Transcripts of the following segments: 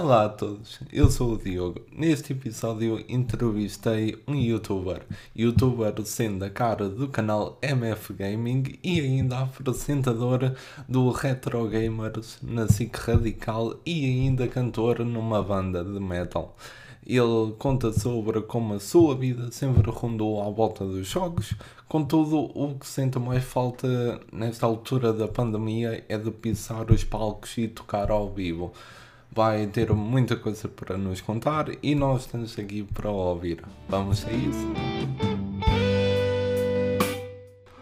Olá a todos, eu sou o Diogo. Neste episódio entrevistei um youtuber, youtuber sendo a cara do canal MF Gaming e ainda apresentador do Retro Gamers na SIC Radical e ainda cantor numa banda de metal. Ele conta sobre como a sua vida sempre rondou à volta dos jogos, contudo, o que sente mais falta nesta altura da pandemia é de pisar os palcos e tocar ao vivo vai ter muita coisa para nos contar e nós estamos aqui para ouvir. Vamos a isso?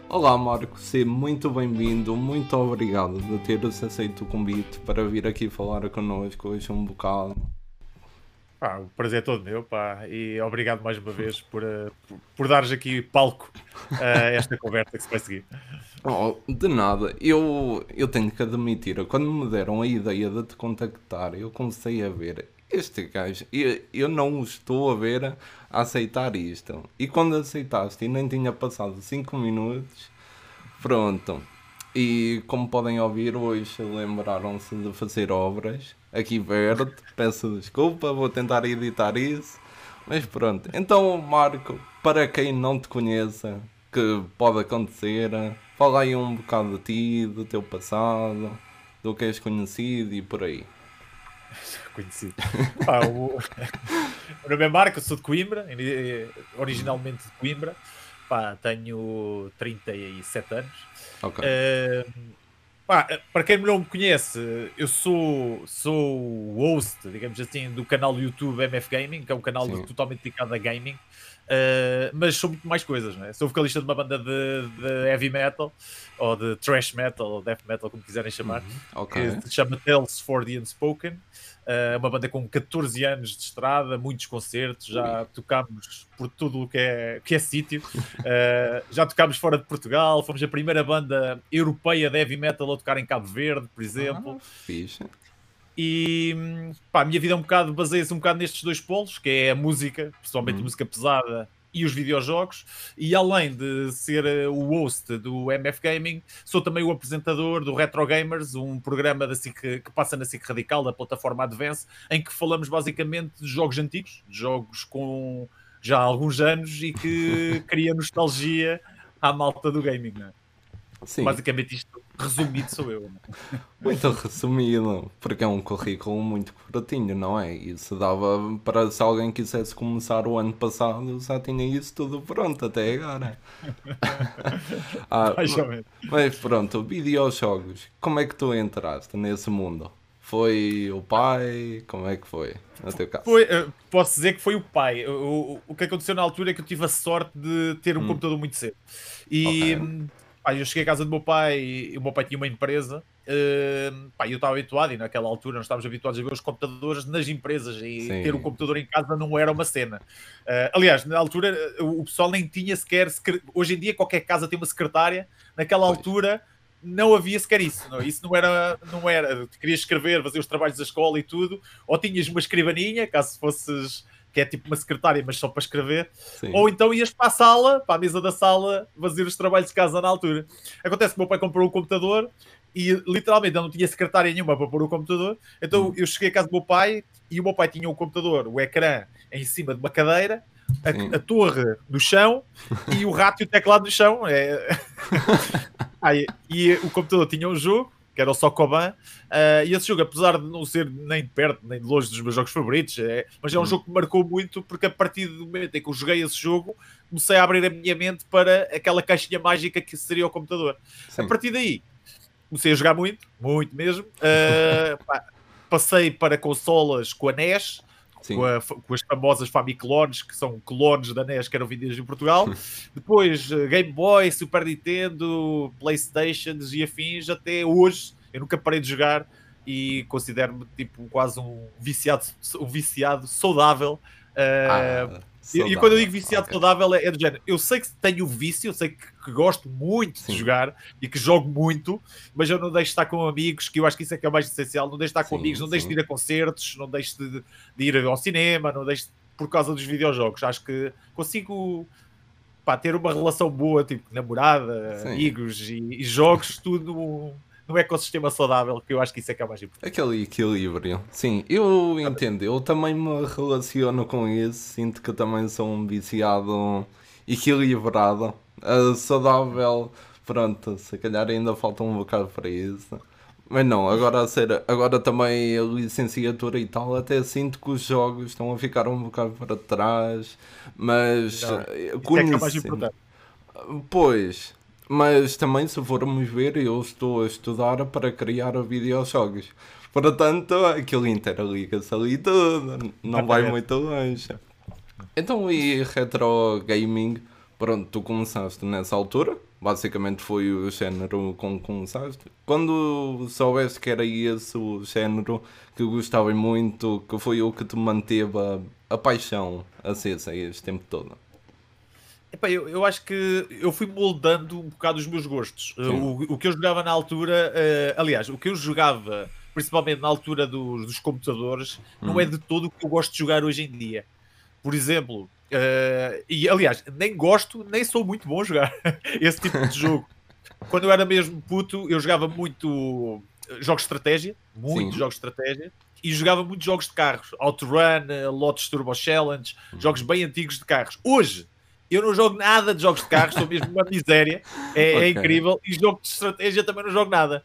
Olá Marco, seja muito bem-vindo, muito obrigado de teres aceito o convite para vir aqui falar connosco hoje um bocado. Pá, o prazer é todo meu, pá, e obrigado mais uma vez por, uh, por, por dares aqui palco a uh, esta conversa que se vai seguir. Oh, de nada, eu, eu tenho que admitir, quando me deram a ideia de te contactar, eu comecei a ver este gajo, eu, eu não estou a ver a aceitar isto. E quando aceitaste e nem tinha passado 5 minutos, pronto. E como podem ouvir, hoje lembraram-se de fazer obras aqui verde. Peço desculpa, vou tentar editar isso. Mas pronto. Então, Marco, para quem não te conheça, que pode acontecer, fala aí um bocado de ti, do teu passado, do que és conhecido e por aí. Conhecido. Ah, o... o nome é Marco, sou de Coimbra, originalmente de Coimbra. Pá, tenho 37 anos. Ok. Uh, para quem não me conhece, eu sou, sou o host, digamos assim, do canal do YouTube MF Gaming, que é um canal de, totalmente dedicado a gaming. Uh, mas sou muito mais coisas, né? Sou vocalista de uma banda de, de, heavy metal, ou de thrash metal, ou death metal, como quiserem chamar, uhum. okay. que se chama Tales for the Unspoken. Uh, uma banda com 14 anos de estrada, muitos concertos, já tocámos por tudo o que é, que é sítio. Uh, já tocámos fora de Portugal, fomos a primeira banda europeia de heavy metal a tocar em Cabo Verde, por exemplo. Ah. E pá, a minha vida é um bocado baseia-se um bocado nestes dois polos, que é a música, principalmente hum. música pesada e os videojogos, e além de ser eh, o host do MF Gaming, sou também o apresentador do Retro Gamers, um programa da SIC, que passa na SIC Radical, da plataforma Advance, em que falamos basicamente de jogos antigos, de jogos com já há alguns anos e que cria nostalgia à malta do gaming. Não é? Sim. Basicamente isto resumido sou eu. Muito resumido, porque é um currículo muito curtinho, não é? Isso dava para se alguém quisesse começar o ano passado, já tinha isso tudo pronto até agora. ah, mas pronto, videojogos, como é que tu entraste nesse mundo? Foi o pai? Como é que foi? No teu caso? Foi, eh, posso dizer que foi o pai. O, o, o, que aconteceu na altura é que eu tive a sorte de ter um hum. computador muito cedo. E okay hum, Pá, eu cheguei à casa do meu pai e o meu pai tinha uma empresa. Uh, pá, eu estava habituado e naquela altura nós estávamos habituados a ver os computadores nas empresas e Sim. ter um computador em casa não era uma cena. Uh, aliás, na altura o pessoal nem tinha sequer. Hoje em dia qualquer casa tem uma secretária. Naquela pois. altura não havia sequer isso. Não. Isso não era, não era. Querias escrever, fazer os trabalhos da escola e tudo, ou tinhas uma escrivaninha, caso fosses que é tipo uma secretária, mas só para escrever, Sim. ou então ias para a sala, para a mesa da sala, fazer os trabalhos de casa na altura. Acontece que o meu pai comprou um computador e literalmente ele não tinha secretária nenhuma para pôr o computador, então hum. eu cheguei à casa do meu pai e o meu pai tinha o um computador, o ecrã em cima de uma cadeira, a, a, torre no chão e o rato e o teclado no chão. É... Aí, e o computador tinha um jogo que era o Sokoban. Uh, e esse jogo, apesar de não ser nem de perto, nem de longe dos meus jogos favoritos, é, mas é um uhum. jogo que me marcou muito porque a partir do momento em que eu joguei esse jogo, comecei a abrir a minha mente para aquela caixinha mágica que seria o computador. Sim. A partir daí, comecei a jogar muito, muito mesmo. Uh, pá, passei para consolas com a NES. Com, a, com, as famosas Famiclones, que são clones da NES que eram vendidas em Portugal. Depois uh, Game Boy, Super Nintendo, Playstations e afins, até hoje eu nunca parei de jogar e considero-me tipo quase um viciado, um viciado saudável. Uh, ah, saudável. E, quando eu digo viciado okay. saudável é, é, do género. Eu sei que tenho vício, eu sei que, que gosto muito Sim. de jogar e que jogo muito, mas eu não deixo de estar com amigos, que eu acho que isso é que é o mais essencial. Não deixo de estar com sim, amigos, não deixo de ir a concertos, não deixo de, de ir ao cinema, não deixo de, por causa dos videojogos. Acho que consigo pá, ter uma relação boa, tipo namorada, sim. amigos e, e jogos, tudo num ecossistema saudável, que eu acho que isso é que é o mais importante. Aquele equilíbrio. Sim, eu entendo. Eu também me relaciono com isso. Sinto que também sou um viciado equilibrado. Uh, saudável, pronto, se calhar ainda falta um bocado para isso. Mas não, agora a ser, agora também a licenciatura e tal, até sinto que os jogos estão a ficar um bocado para trás, mas Não, isso é que é mais importante. Pois, mas também se formos ver, eu estou a estudar para criar videojogos. Portanto, aquilo interliga-se ali tudo, não vai muito longe. Então, e retro gaming? Pronto, tu começaste nessa altura, basicamente foi o género com que começaste. Quando soubeste que era esse o género que gostava muito, que foi o que te manteve a, a paixão acesa este tempo todo? Epá, eu, eu acho que eu fui moldando um bocado os meus gostos. Uh, O, o que eu jogava na altura, uh, aliás, o que eu jogava, principalmente na altura dos, dos computadores, não é de todo o que eu gosto de jogar hoje em dia. Por exemplo, uh, e aliás, nem gosto, nem sou muito bom a jogar esse tipo de jogo. Quando eu era mesmo puto, eu jogava muito jogos de estratégia, muitos jogos de estratégia, e jogava muitos jogos de carros, Outrun, Lotus Turbo Challenge, jogos bem antigos de carros. Hoje, eu não jogo nada de jogos de carros, sou mesmo uma miséria, é, é Ok. incrível, e jogos de estratégia também não jogo nada.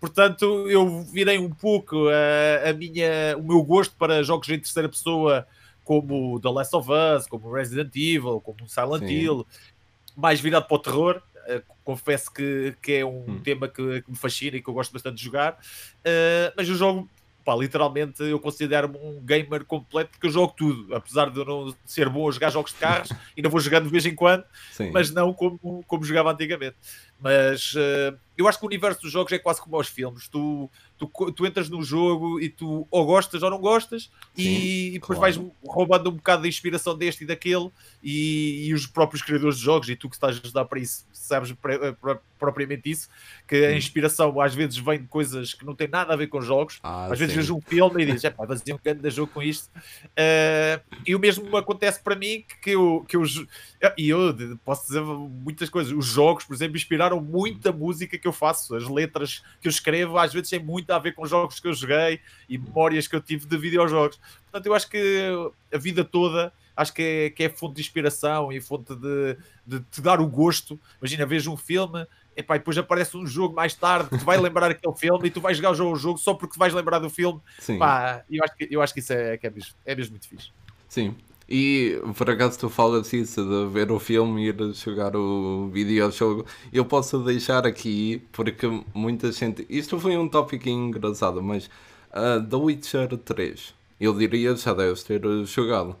Portanto, eu virei um pouco a, a minha, o meu gosto para jogos em terceira pessoa, como The Last of Us, como Resident Evil, como Silent Sim. Hill, mais virado para o terror. Uh, confesso que, que é um Hum. tema que, que me fascina e que eu gosto bastante de jogar. Uh, mas eu jogo, pá, literalmente, eu considero-me um gamer completo porque eu jogo tudo. Apesar de eu não ser bom a jogar jogos de carros, ainda vou jogando de vez em quando, Sim. mas não como, como jogava antigamente. Mas uh, eu acho que o universo dos jogos é quase como aos filmes. Tu, tu, tu entras num jogo e tu ou gostas ou não gostas, Sim, e, depois claro. vais roubando um bocado da inspiração deste e daquele, e, e os próprios criadores de jogos, e tu que estás a ajudar para isso, sabes eh, pro- propriamente isso, que a inspiração às vezes vem de coisas que não têm nada a ver com jogos. Ah, Às vezes vejo um filme e dizes, é pá, fazia um grande jogo com isto. Eh, e o mesmo acontece para mim que, eu, que eu jo- e eu posso dizer muitas coisas. Os jogos, por exemplo, inspiraram muita música que eu faço. As letras que eu escrevo às vezes têm muito a ver com jogos que eu joguei e memórias que eu tive de videojogos. Portanto, eu acho que a vida toda acho que é, que é fonte de inspiração e fonte de, de te dar o gosto. Imagina, vejo um filme. Epá, e depois aparece um jogo mais tarde que vai lembrar aquele filme e tu vais jogar o jogo, só porque vais lembrar do filme Sim. Pá, eu acho que, eu acho que isso é, que é, mesmo, é mesmo muito fixe. Sim. E por acaso tu falas isso de ver o filme e ir jogar o videojogo, eu posso deixar aqui porque muita gente. Isto foi um tópico engraçado, mas uh, The Witcher 3, eu diria já deves ter jogado.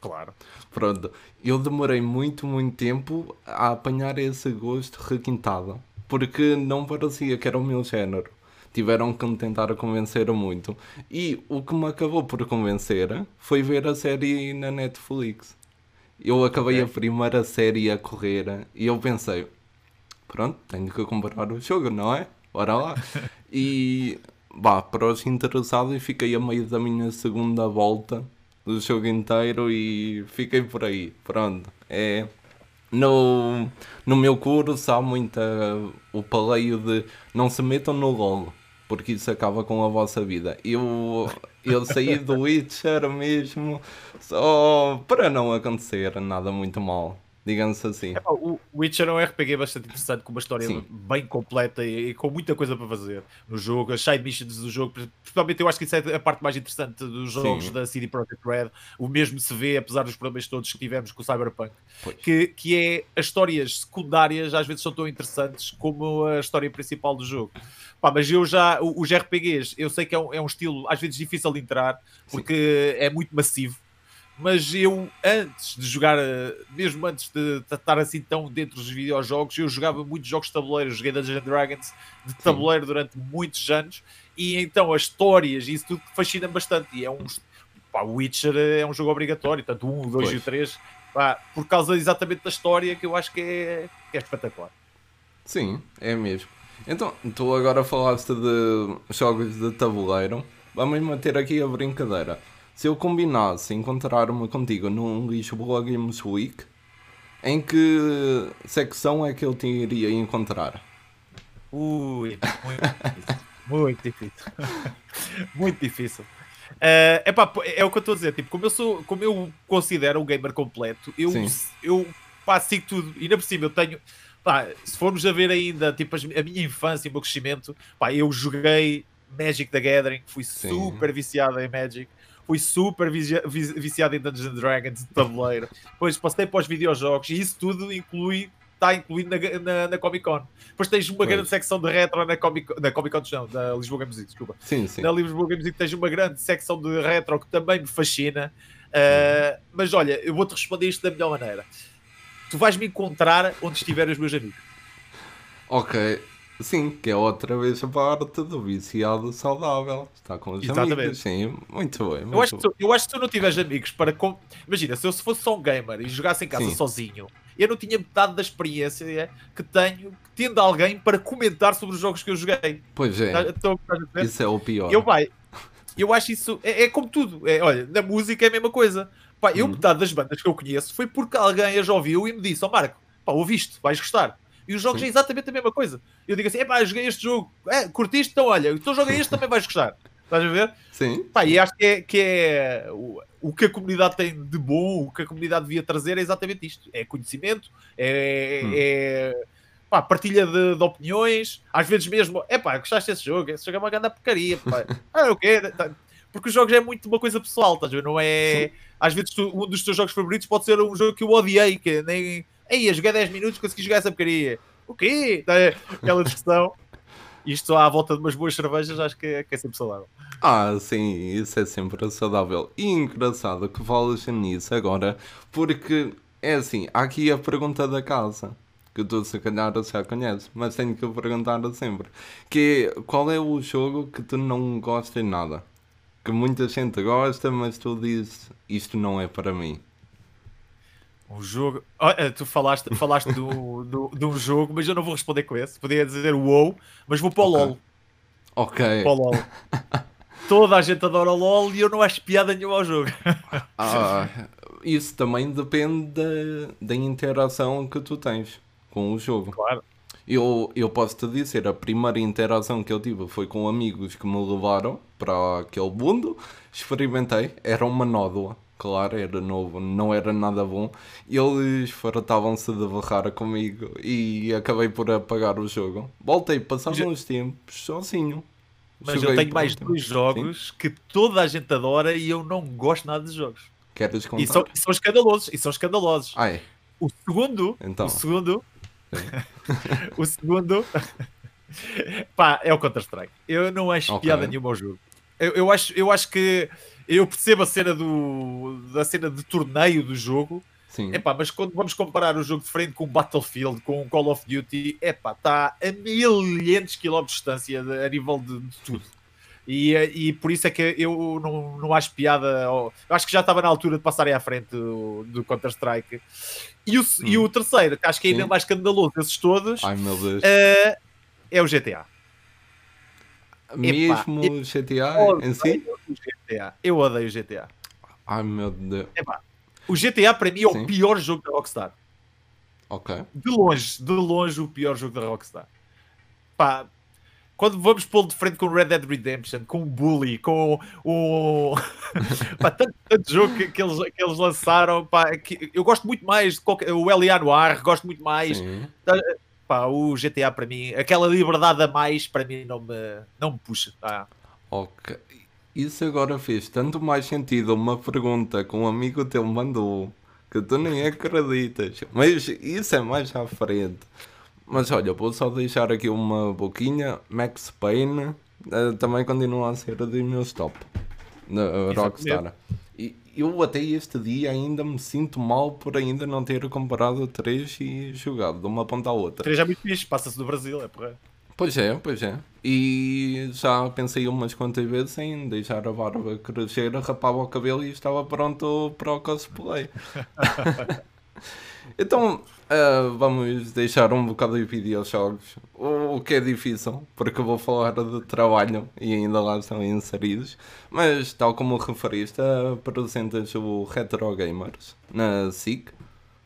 Claro. Pronto, eu demorei muito, muito tempo a apanhar esse gosto requintado, porque não parecia que era o meu género. Tiveram que me tentar convencer muito. E o que me acabou por convencer foi ver a série na Netflix. Eu acabei a primeira série a correr e eu pensei, pronto, tenho que comprar o jogo, não é? Bora lá. E vá, para os interessados, e fiquei a meio da minha segunda volta do jogo inteiro e fiquei por aí. Pronto, é. No, no meu curso há muita o paleio de não se metam no LOL, porque isso acaba com a vossa vida. Eu, eu saí do Witcher mesmo só para não acontecer nada muito mal, digamos assim. Epá, o Witcher é um RPG bastante interessante, com uma história Sim. bem completa e, e com muita coisa para fazer no jogo. As side missions do jogo, principalmente eu acho que isso é a parte mais interessante dos jogos Sim. da CD Projekt Red. O mesmo se vê, apesar dos problemas todos que tivemos com o Cyberpunk, Pois. que, que é as histórias secundárias às vezes são tão interessantes como a história principal do jogo. Pá, mas eu já, os RPGs, eu sei que é um, é um estilo às vezes difícil de entrar porque é muito massivo. Mas eu, antes de jogar, eh, mesmo antes de estar assim tão dentro dos videojogos, eu jogava muitos jogos de tabuleiro, joguei Dungeons and Dragons de tabuleiro durante muitos anos, e então as histórias e isso tudo fascina bastante. E é um. Pá, Witcher é um jogo obrigatório, tanto 1, o 2 e o Pois. 3, pá, por causa exatamente da história que eu acho que é, que é espetacular. Sim, é mesmo. Então, tu agora falaste de jogos de tabuleiro. Vamos manter aqui a brincadeira. Se eu combinasse encontrar-me contigo num Lisboa Games Week, em que secção é que eu te iria encontrar? Ui, muito difícil. Muito difícil. muito difícil. Uh, epá, é o que eu estou a dizer, tipo, como eu sou, como eu considero um gamer completo, eu, eu pá, sigo tudo, e ainda por cima eu tenho, pá, se formos a ver ainda, tipo, a minha infância e o meu crescimento, pá, eu joguei Magic the Gathering, fui Sim. super viciado em Magic, fui super viciado em Dungeons and Dragons de tabuleiro, depois passei para os videojogos, e isso tudo inclui está incluído na, na, na, Comic Con. Depois tens uma pois. grande secção de retro na Comic, na Comic Con, não, da Lisboa Games Week, desculpa. Sim, sim. Na Lisboa Games Week tens uma grande secção de retro que também me fascina. Uh, mas olha, eu vou-te responder isto da melhor maneira. Tu vais me encontrar onde estiverem os meus amigos. Ok. Sim, que é outra vez a parte do viciado saudável. Está com os Exatamente. amigos. Sim, muito bem. Muito eu, acho que tu, eu acho que se tu não tiveres amigos para. Com... Imagina, se eu fosse só um gamer e jogasse em casa sim. sozinho, eu não tinha metade da experiência que tenho tendo alguém para comentar sobre os jogos que eu joguei. Pois é. Então, isso é o pior. Eu, vai, eu acho isso. É, é, como tudo. É, olha, na música é a mesma coisa. Pá, eu, hum. metade das bandas que eu conheço foi porque alguém as ouviu e me disse: Ó oh, Marco, pá, ouviste, vais gostar. E os jogos Sim. é exatamente a mesma coisa. Eu digo assim: é pá, joguei este jogo, é, curtiste, então olha, então joguei este também vais gostar. Estás a ver? Sim. Pá, e acho que é, que é o, o, que a comunidade tem de bom, o que a comunidade devia trazer é exatamente isto: é conhecimento, é, hum. é pá, partilha de, de, opiniões, às vezes mesmo, é pá, gostaste desse jogo? Esse jogo é uma grande porcaria, pá. ah, o quê? Porque os jogos é muito uma coisa pessoal, estás a ver? Não é. Sim. Às vezes tu, um dos teus jogos favoritos pode ser um jogo que eu odiei, que nem. Ei, joguei 10 minutos, consegui jogar essa porcaria. O quê? Tá, aquela discussão isto à volta de umas boas cervejas acho que é, que é sempre saudável. Ah, sim, isso é sempre saudável. E engraçado que falas nisso agora, porque é assim, há aqui a pergunta da casa, que tu se calhar já conheces, mas tenho que perguntar sempre, que é, qual é o jogo que tu não gostas nada? Que muita gente gosta, mas tu dizes, isto não é para mim. Um jogo. Oh, tu falaste, falaste do, do, de um jogo, mas eu não vou responder com esse. Podia dizer o WoW, mas vou para o okay. LOL. Ok. Para o LOL. Toda a gente adora o LOL e eu não acho piada nenhuma ao jogo. ah, isso também depende da, da interação que tu tens com o jogo. Claro. Eu, eu posso te dizer, a primeira interação que eu tive foi com amigos que me levaram para aquele mundo, experimentei, era uma nódoa claro, era novo, não era nada bom. Eles fartavam-se de barrar comigo e acabei por apagar o jogo. Voltei, passaram Já... uns tempos sozinho. Mas Joguei eu tenho mais dois jogos Sim. que toda a gente adora e eu não gosto nada de jogos. Queres contar? E são, e são escandalosos, e são escandalosos. Ah, é? O segundo, então. o segundo, o segundo, pá, é o Counter-Strike. Eu não acho okay. piada nenhuma ao jogo. Eu, eu, acho, eu acho que eu percebo a cena do da cena de torneio do jogo. Sim. Epá, mas quando vamos comparar o jogo de frente com o Battlefield, com o Call of Duty, epá, está a milhares de quilómetros de distância de, a nível de, de tudo. E, e, por isso é que eu não, não acho piada. Eu acho que já estava na altura de passarem à frente do, do Counter-Strike. E o, hum. e o terceiro, que acho que é ainda Sim. mais escandaloso desses todos, Ai, uh, é o GTA. Mesmo GTA em si? GTA. Eu odeio o GTA. Ai meu Deus. Epá, o GTA para mim é Sim. o pior jogo da Rockstar. Ok. De longe, de longe o pior jogo da Rockstar. Pá, quando vamos pô-lo de frente com Red Dead Redemption, com o Bully, com o. pá, tanto, tanto jogo que, que, eles, que eles lançaram, pá, que eu gosto muito mais de qualquer, o L.A. Noir, gosto muito mais. Sim. Pá, o GTA para mim, aquela liberdade a mais para mim não me, não me puxa. Tá? Ok. Isso agora fez tanto mais sentido uma pergunta que um amigo teu mandou que tu nem acreditas. Mas isso é mais à frente. Mas olha, vou só deixar aqui uma boquinha. Max Payne uh, também continua a ser dos meus top na Rockstar. Eu até este dia ainda me sinto mal por ainda não ter comprado 3 e jogado de uma ponta à outra. 3 é muito fixe, passa-se do Brasil, é porra. Pois é, pois é. E já pensei umas quantas vezes em deixar a barba crescer, rapava o cabelo e estava pronto para o cosplay. então, Uh, vamos deixar um bocado de videojogos, o, o que é difícil, porque vou falar de trabalho e ainda lá estão inseridos. Mas, tal como referiste, apresentas o Retro Gamers na SIC.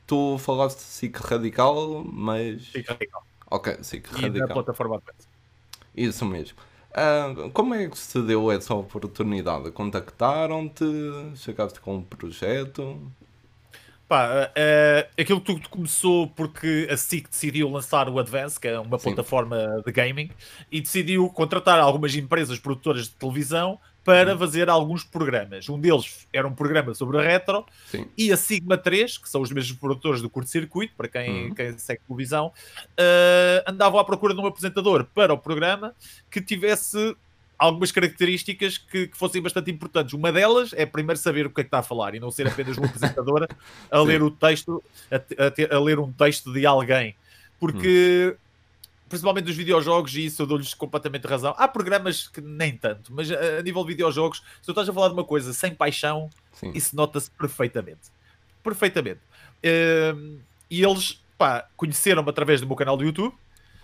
Tu falaste SIC Radical, mas. SIC Radical. Ok, sim, que e radical. na plataforma. Isso mesmo. Ah, como é que se deu essa oportunidade? Contactaram-te? Chegaste com um projeto? Pá, uh, aquilo tudo começou porque a SIC decidiu lançar o Advance, que é uma Sim. plataforma de gaming, e decidiu contratar algumas empresas produtoras de televisão para fazer alguns programas. Um deles era um programa sobre a retro Sim. e a Sigma 3, que são os mesmos produtores do curto-circuito, para quem, Uhum. quem segue televisão, uh, andavam à procura de um apresentador para o programa que tivesse algumas características que, que fossem bastante importantes. Uma delas é primeiro saber o que é que está a falar e não ser apenas uma apresentadora a ler o texto, a, a a ler um texto de alguém. Porque, principalmente dos videojogos, e isso eu dou-lhes completamente razão. Há programas que nem tanto, mas a, a nível de videojogos, se tu estás a falar de uma coisa sem paixão, Sim. isso nota-se perfeitamente. Perfeitamente. Ehm, e eles, pá, conheceram-me através do meu canal do YouTube,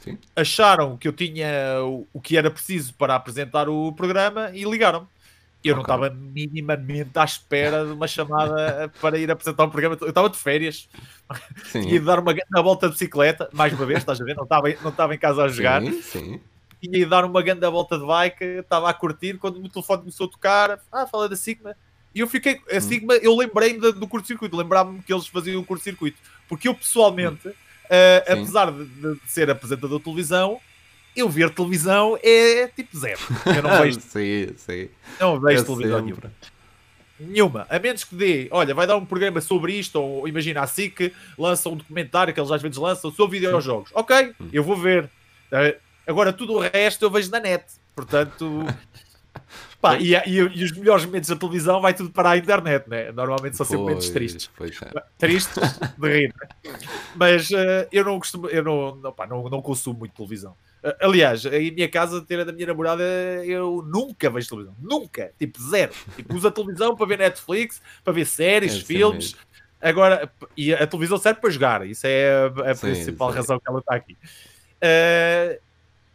Sim. acharam que eu tinha o, o que era preciso para apresentar o programa e ligaram-me. Eu não Ok. estava minimamente à espera de uma chamada para ir apresentar um programa. Eu estava de férias, Sim. ia dar uma grande volta de bicicleta, mais uma vez, estás a ver? Não estava, não estava em casa a jogar Sim, sim. ido dar uma grande volta de bike, estava a curtir, quando o meu telefone começou a tocar, ah, fala da Sigma. E eu fiquei, Hum. a Sigma, eu lembrei-me do curto-circuito, lembrava-me que eles faziam o curto-circuito. Porque eu pessoalmente, eh, Sim. apesar de, de ser apresentador de televisão, eu ver televisão é tipo zero. Eu não vejo, sim, sim. não vejo É televisão sempre. nenhuma. Nenhuma. A menos que dê, olha, vai dar um programa sobre isto, ou imagina a SIC lança um documentário que eles às vezes lançam sobre videojogos. Ok, Hum. eu vou ver. Eh, Agora tudo o resto eu vejo na net. Portanto. Pá, e, e- e os melhores momentos da televisão vai tudo para a internet, né? Normalmente são sempre momentos tristes. pois é. Tristes de rir. né? Mas eh, eu não costumo, eu não, não, pá, não, não consumo muito televisão. Eh, aliás, em minha casa, ter a da minha namorada, eu nunca vejo televisão. Nunca. Tipo, zero. Tipo, usa a televisão para ver Netflix, para ver séries, É filmes. mesmo. Agora, e a televisão serve para jogar. Isso é a, a Sim, principal sim. razão que ela está aqui. Eh,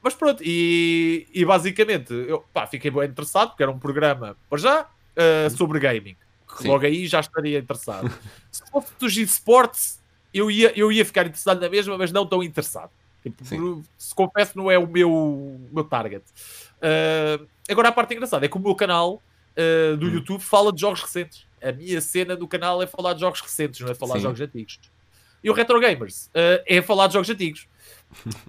mas pronto, e, e basicamente eu pá, fiquei bem interessado, porque era um programa, para já, eh, sobre gaming. Sim. logo aí já estaria interessado. Se fosse dos esportes, eu ia, eu ia ficar interessado na mesma, mas não tão interessado. Tipo, se confesso, não é o meu, meu target. Eh, agora, a parte engraçada é que o meu canal eh, do Hum. YouTube fala de jogos recentes. A minha cena do canal é falar de jogos recentes, não é falar de Sim. jogos antigos. E o Retro Gamers eh, é falar de jogos antigos.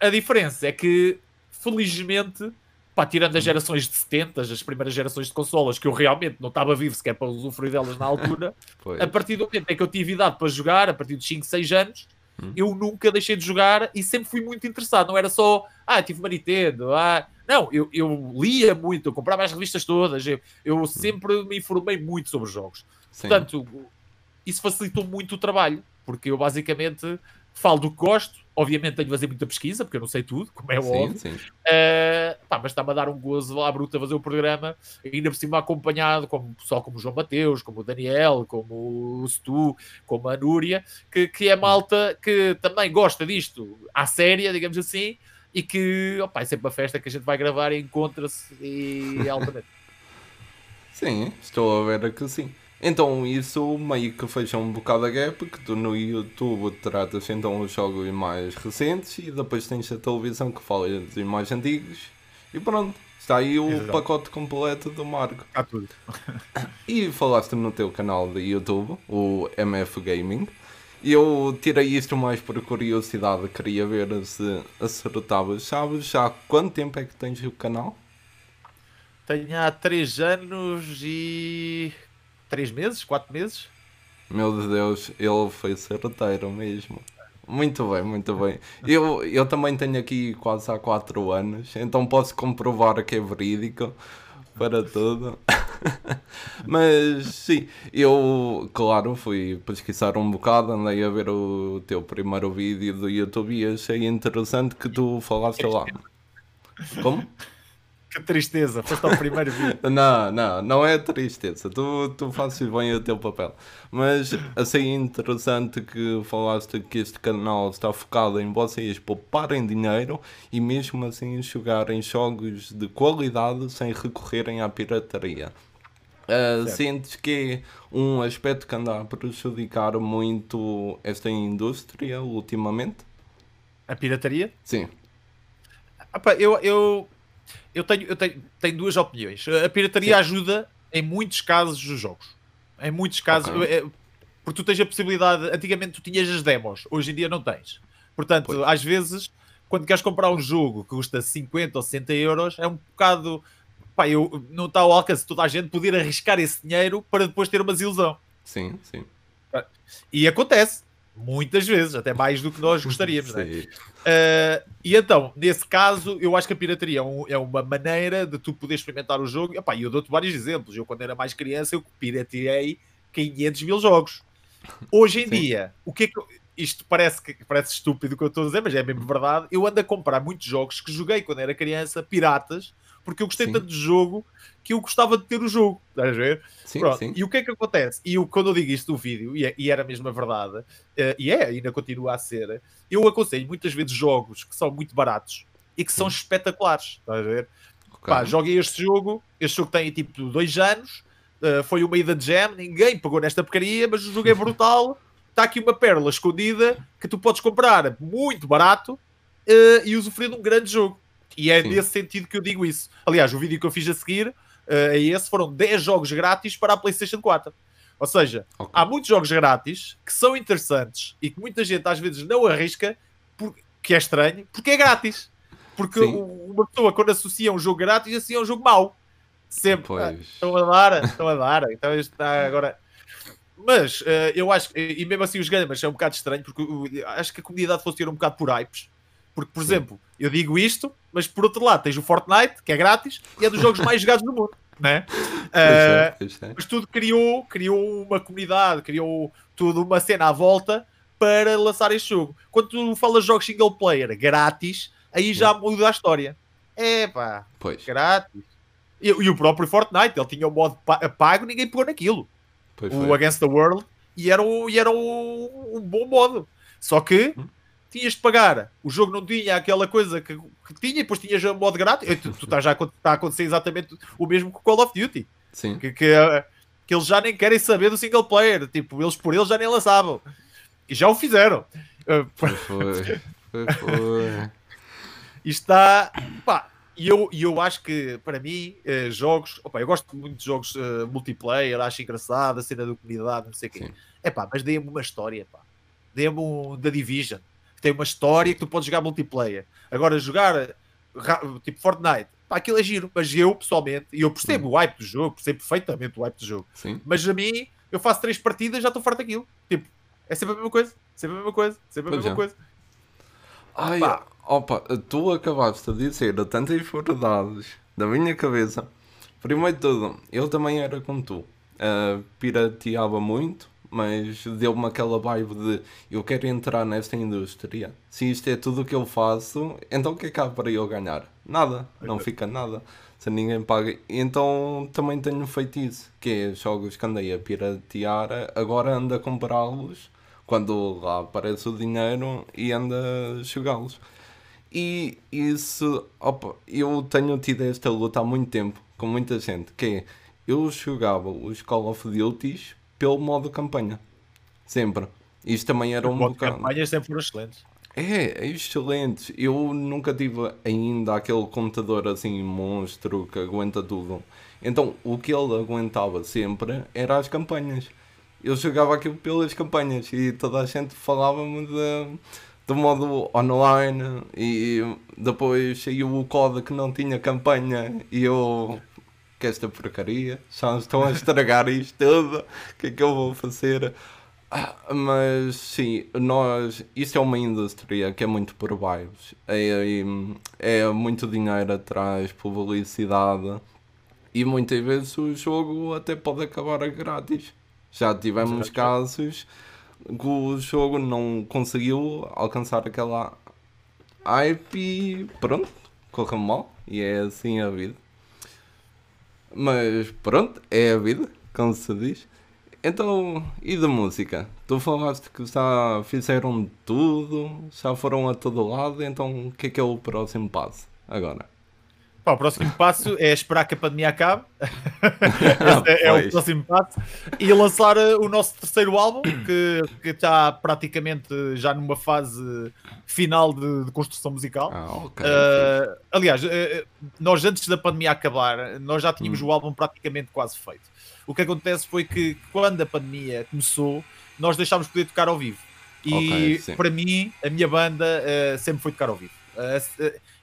A diferença é que, felizmente, pá, tirando as gerações de 70, as primeiras gerações de consolas, que eu realmente não estava vivo sequer para usufruir delas na altura, a partir do momento em que eu tive idade para jogar, a partir dos 5, 6 anos, Hum. eu nunca deixei de jogar e sempre fui muito interessado. Não era só, ah, tive uma Nintendo, ah. Não, eu, eu lia muito, eu comprava as revistas todas, eu, eu sempre me informei muito sobre jogos. Sim. Portanto, isso facilitou muito o trabalho, porque eu basicamente falo do que gosto. Obviamente tenho de fazer muita pesquisa, porque eu não sei tudo, como é sim, óbvio. sim. Uh, pá, mas está-me a dar um gozo lá bruto a fazer o programa, ainda por cima acompanhado como pessoal como o João Mateus, como o Daniel, como o Stu, como a Núria, que, que é malta que também gosta disto à séria, digamos assim, e que opa, é sempre uma festa que a gente vai gravar e encontra-se e é altamente. Sim, estou a ver que sim. Então isso meio que fecha um bocado a gap, que tu no YouTube tratas então os jogos mais recentes e depois tens a televisão que fala dos mais antigos e pronto, está aí o Exato. pacote completo do Marco. Está tudo. E falaste no teu canal de YouTube, o MF Gaming, e eu tirei isto mais por curiosidade, queria ver se acertavas. Sabes já há quanto tempo é que tens o canal? Tenho há 3 anos e 3 meses, 4 meses. Meu Deus, ele foi certeiro mesmo. Muito bem, muito bem. Eu, eu também tenho aqui quase há 4 anos, então posso comprovar que é verídico para tudo. Mas sim, eu, claro, fui pesquisar um bocado, andei a ver o teu primeiro vídeo do YouTube e achei interessante que tu falaste lá. Como? Que tristeza, foste ao primeiro vídeo. Não, não, não é tristeza. Tu, tu fazes bem o teu papel. Mas assim interessante que falaste que este canal está focado em vocês pouparem dinheiro e mesmo assim jogarem jogos de qualidade sem recorrerem à pirataria. Certo. sentes que é um aspecto que anda a prejudicar muito esta indústria ultimamente? A pirataria? Sim. Opa, eu, eu, eu, tenho, eu tenho, tenho duas opiniões. A pirataria Sim. ajuda em muitos casos dos jogos. Em muitos casos. Okay. É, porque tu tens a possibilidade. Antigamente tu tinhas as demos, hoje em dia não tens. Portanto, pois. às vezes, quando queres comprar um jogo que custa 50 ou 60 euros, é um bocado. Pá, eu, não está ao alcance de toda a gente poder arriscar esse dinheiro para depois ter uma desilusão. Sim, sim. E acontece muitas vezes, até mais do que nós gostaríamos. né? uh, e então, nesse caso, eu acho que a pirataria é, um, é uma maneira de tu poder experimentar o jogo. E eu dou-te vários exemplos. Eu, quando era mais criança, eu pirateei 500 mil jogos. Hoje em Sim. dia, o que é que. Isto parece, que, parece estúpido o que eu estou a dizer, mas é mesmo verdade. Eu ando a comprar muitos jogos que joguei quando era criança, piratas, porque eu gostei Sim. tanto de jogo que eu gostava de ter o jogo. Estás a ver? Sim, sim. E o que é que acontece? E eu, quando eu digo isto do vídeo, e, é, e era mesmo a verdade, uh, e é, ainda continua a ser, eu aconselho muitas vezes jogos que são muito baratos e que são espetaculares. Estás a ver? Okay. Pá, joguei este jogo, este jogo tem tipo dois anos, uh, foi uma ida de jam, ninguém pegou nesta porcaria, mas o jogo é brutal. Está aqui uma pérola escondida que tu podes comprar muito barato uh, e usufruir de um grande jogo. E é Sim. nesse sentido que eu digo isso. Aliás, o vídeo que eu fiz a seguir a esse foram 10 jogos grátis para a PlayStation 4. Ou seja, okay. há muitos jogos grátis que são interessantes e que muita gente às vezes não arrisca, que é estranho, porque é grátis. Porque Sim. uma pessoa, quando associa um jogo grátis, associa um jogo mau. Sempre. Ah, estão a dar, estão a dar. Então está agora. Mas uh, eu acho e mesmo assim os gamers é um bocado estranho, porque uh, acho que a comunidade funciona um bocado por hypes. Porque, por Sim. exemplo, eu digo isto, mas por outro lado tens o Fortnite, que é grátis, e é dos jogos mais jogados do mundo. Né? Uh, mas tudo criou, criou uma comunidade, criou tudo uma cena à volta para lançar este jogo. Quando tu falas jogos single player grátis, aí já muda a história. É pá, pois. grátis. E, e, o próprio Fortnite, ele tinha o modo pago, ninguém pegou naquilo. Pois o foi. Against the World, e era, um, e era um, um bom modo. Só que hum tinhas de pagar. O jogo não tinha aquela coisa que, que tinha, e depois tinhas modo grátis. Tu, tu estás já está a acontecer exatamente o mesmo com o Call of Duty. Sim. Que, que, eh, que, eles já nem querem saber do single player. Tipo, eles por eles já nem lançavam. E já o fizeram. Eh, foi, foi. foi. está. Pá, e eu, eu acho que, para mim, eh, jogos. Opa, eu gosto muito de jogos uh, multiplayer, acho engraçado, a cena da comunidade, não sei o quê. É pá, mas dê-me uma história, pá. Dê-me um da Division que tem uma história que tu podes jogar multiplayer. Agora, jogar tipo Fortnite, pá, aquilo é giro, mas eu pessoalmente, e eu percebo hum. o hype do jogo, percebo perfeitamente o hype do jogo, Sim. mas a mim, eu faço três partidas já estou farto daquilo. Tipo, é sempre a mesma coisa, sempre a mesma coisa, sempre a pois mesma é. coisa. Ai, pá. opa, tu acabaste de dizer tantas verdades da minha cabeça. Primeiro de tudo, eu também era como tu, uh, pirateava muito mas deu-me aquela vibe de eu quero entrar nesta indústria. Se isto é tudo o que eu faço, então o que é que há para eu ganhar? Nada, não fica nada. Se ninguém paga. Então também tenho feito isso, que é jogos que andei a piratear, agora ando a comprá-los quando lá aparece o dinheiro e anda a jogá-los. E isso, opa, eu tenho tido esta luta há muito tempo com muita gente, que é eu jogava os Call of Duties pelo modo campanha. Sempre. Isto também era um bocado. campanhas sempre foram excelentes. É, é excelente. Eu nunca tive ainda aquele computador assim monstro que aguenta tudo. Então o que ele aguentava sempre era as campanhas. Eu jogava aquilo pelas campanhas e toda a gente falava-me de, do modo online e depois saiu o código que não tinha campanha e eu que esta porcaria, já estão a estragar isto tudo, o que é que eu vou fazer? Ah, mas sim, nós, isso é uma indústria que é muito por bairros, é, é muito dinheiro atrás, publicidade e muitas vezes o jogo até pode acabar grátis. Já tivemos casos que o jogo não conseguiu alcançar aquela hype e pronto, correu mal e é assim a vida. Mas pronto, é a vida, como se diz. Então, e da música? Tu falaste que já fizeram tudo, já foram a todo lado, então o que é que é o próximo passo agora? Pá, o próximo passo é esperar que a pandemia acabe. é, é, o próximo passo. E lançar uh, o nosso terceiro álbum, que, que, está praticamente já numa fase final de, de construção musical. Ah, okay. uh, aliás, uh, nós antes da pandemia acabar, nós já tínhamos hum. o álbum praticamente quase feito. O que acontece foi que quando a pandemia começou, nós deixámos de poder tocar ao vivo. E okay, para mim, a minha banda sempre foi tocar ao vivo.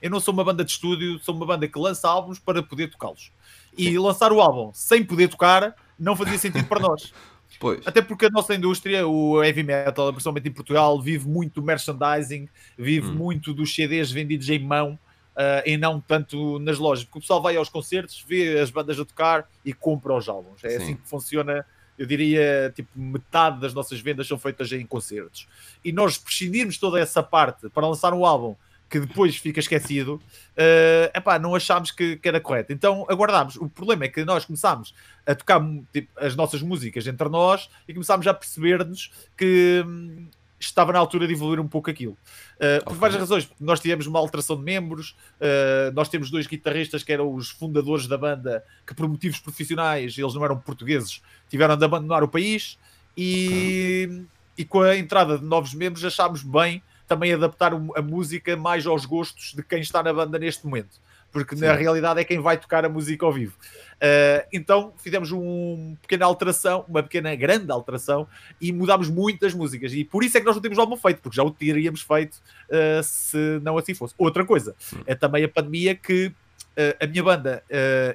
Eu não sou uma banda de estúdio, sou uma banda que lança álbuns para poder tocá-los. E lançar o álbum sem poder tocar não fazia sentido para nós. Pois. Até porque a nossa indústria, o heavy metal, principalmente em Portugal, vive muito do merchandising, vive hum. muito dos CDs vendidos em mão uh, e não tanto nas lojas. Porque o pessoal vai aos concertos, vê as bandas a tocar e compra os álbuns. É Sim. assim que funciona. Eu diria, tipo, metade das nossas vendas são feitas em concertos. E nós prescindirmos toda essa parte para lançar um álbum que depois fica esquecido, uh, epá, não achámos que, que, era correto. Então aguardámos. O problema é que nós começámos a tocar tipo, as nossas músicas entre nós e começámos a perceber-nos que hum, estava na altura de evoluir um pouco aquilo. Uh, por okay. várias razões. Nós tivemos uma alteração de membros, uh, nós temos dois guitarristas que eram os fundadores da banda, que por motivos profissionais, eles não eram portugueses, tiveram de abandonar o país e, okay. e com a entrada de novos membros achámos bem também adaptar a música mais aos gostos de quem está na banda neste momento, porque Sim. na realidade é quem vai tocar a música ao vivo. Uh, então fizemos uma pequena alteração, uma pequena grande alteração e mudámos muitas músicas. E por isso é que nós não temos álbum feito, porque já o teríamos feito uh, se não assim fosse. Outra coisa é também a pandemia que uh, a minha banda,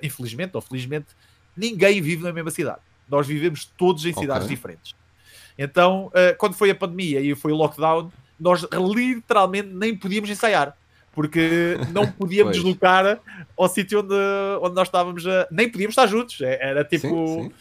infelizmente ou felizmente, ninguém vive na mesma cidade. Nós vivemos todos em cidades okay. diferentes. Então, quando foi a pandemia e foi o lockdown, nós literalmente nem podíamos ensaiar porque não podíamos deslocar ao sítio onde, onde nós estávamos, a... nem podíamos estar juntos. É, era tipo, sim, sim.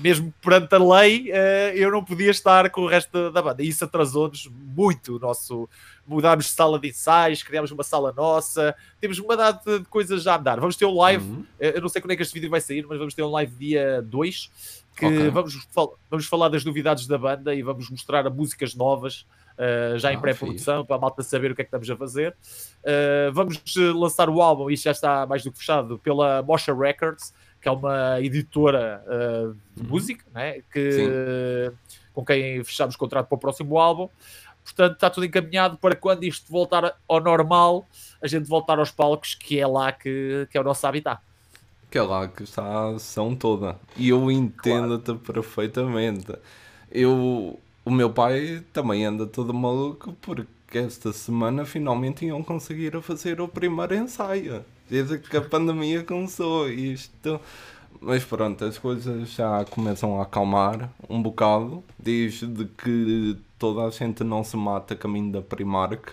mesmo perante a lei, eh, eu não podia estar com o resto da banda. E isso atrasou-nos muito o nosso. Mudámos de sala de ensaios, criámos uma sala nossa, temos uma data de coisas já a andar. Vamos ter um live, uhum. Eh, eu não sei quando é que este vídeo vai sair, mas vamos ter um live dia 2 que okay. vamos, vamos falar das novidades da banda e vamos mostrar músicas novas uh, já em ah, pré-produção, para a malta saber o que é que estamos a fazer. Uh, vamos lançar o álbum, isto já está mais do que fechado, pela Mosha Records, que é uma editora uh, de uhum. música, né? que, com quem fechamos contrato para o próximo álbum. Portanto, está tudo encaminhado para quando isto voltar ao normal, a gente voltar aos palcos, que é lá que, que é o nosso habitat que é lá que está a ação toda. E eu entendo-te claro. perfeitamente. Eu, o meu pai também anda todo maluco porque esta semana finalmente iam conseguir fazer o primeiro ensaio. Desde que a pandemia começou isto. Mas pronto, as coisas já começam a acalmar um bocado, desde que toda a gente não se mata a caminho da Primark,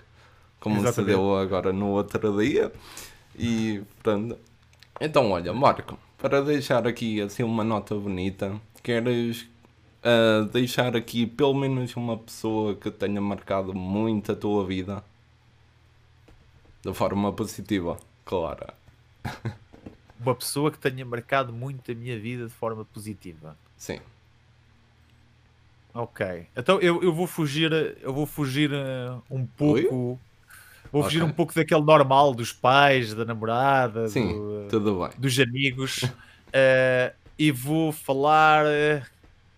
como Exatamente. se deu agora no outro dia. E pronto. Então olha, Marco, para deixar aqui assim uma nota bonita, queres uh, deixar aqui pelo menos uma pessoa que tenha marcado muito a tua vida de forma positiva, claro. Uma pessoa que tenha marcado muito a minha vida de forma positiva. Sim. Ok. Então eu, eu vou fugir, eu vou fugir uh, um pouco. Oi? Vou fugir okay. um pouco daquele normal dos pais, da namorada, Sim, do, tudo bem. dos amigos. uh, e vou falar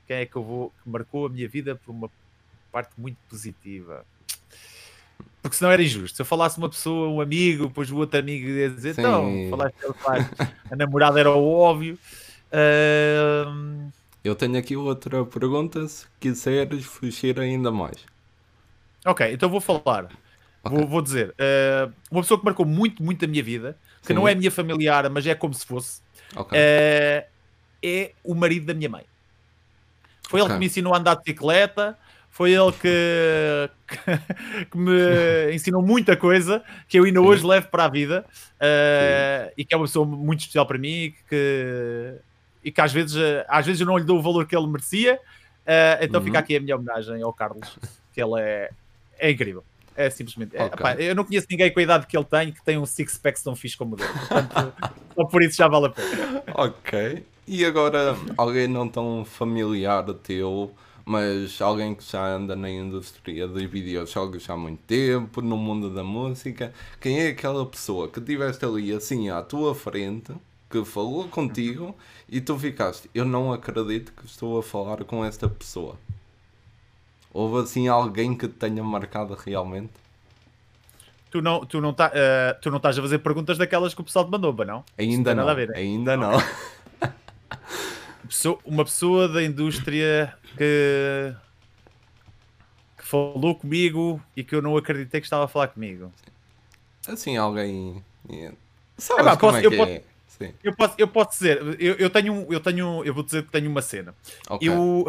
quem é que eu vou que marcou a minha vida por uma parte muito positiva. Porque senão era injusto. Se eu falasse uma pessoa, um amigo, depois o outro amigo ia dizer, Sim. então, falaste a namorada era o óbvio. Uh... Eu tenho aqui outra pergunta, se quiseres fugir ainda mais. Ok, então vou falar. Okay. Vou, vou, dizer, uh, uma pessoa que marcou muito, muito a minha vida, que Sim. não é minha familiar, mas é como se fosse, okay. uh, é o marido da minha mãe. Foi okay. ele que me ensinou a andar de bicicleta, foi ele que, que, me ensinou muita coisa que eu ainda Sim. hoje levo para a vida uh, e que é uma pessoa muito especial para mim que, e que às vezes, às vezes eu não lhe dou o valor que ele merecia. Uh, então uhum. fica aqui a minha homenagem ao Carlos, que ele é, é incrível. É simplesmente. É, okay. eu não conheço ninguém com a idade que ele tem que tem um six-pack tão fixe como o dele. Portanto, só por isso já vale a pena. Ok. E agora, alguém não tão familiar teu, mas alguém que já anda na indústria dos videojogos há muito tempo, no mundo da música, quem é aquela pessoa que tiveste ali assim à tua frente, que falou contigo e tu ficaste, eu não acredito que estou a falar com esta pessoa. Houve assim alguém que te tenha marcado realmente? Tu não, tu, não tá, uh, tu não estás a fazer perguntas daquelas que o pessoal te mandou, não? Ainda não. Ainda não. uma pessoa da indústria que, que falou comigo e que eu não acreditei que estava a falar comigo. Assim, alguém. Sabes é, como posso, é que posso, é? Sim. Eu, posso, eu posso dizer, eu, eu, tenho, eu tenho, eu vou dizer que tenho uma cena. Okay. Eu,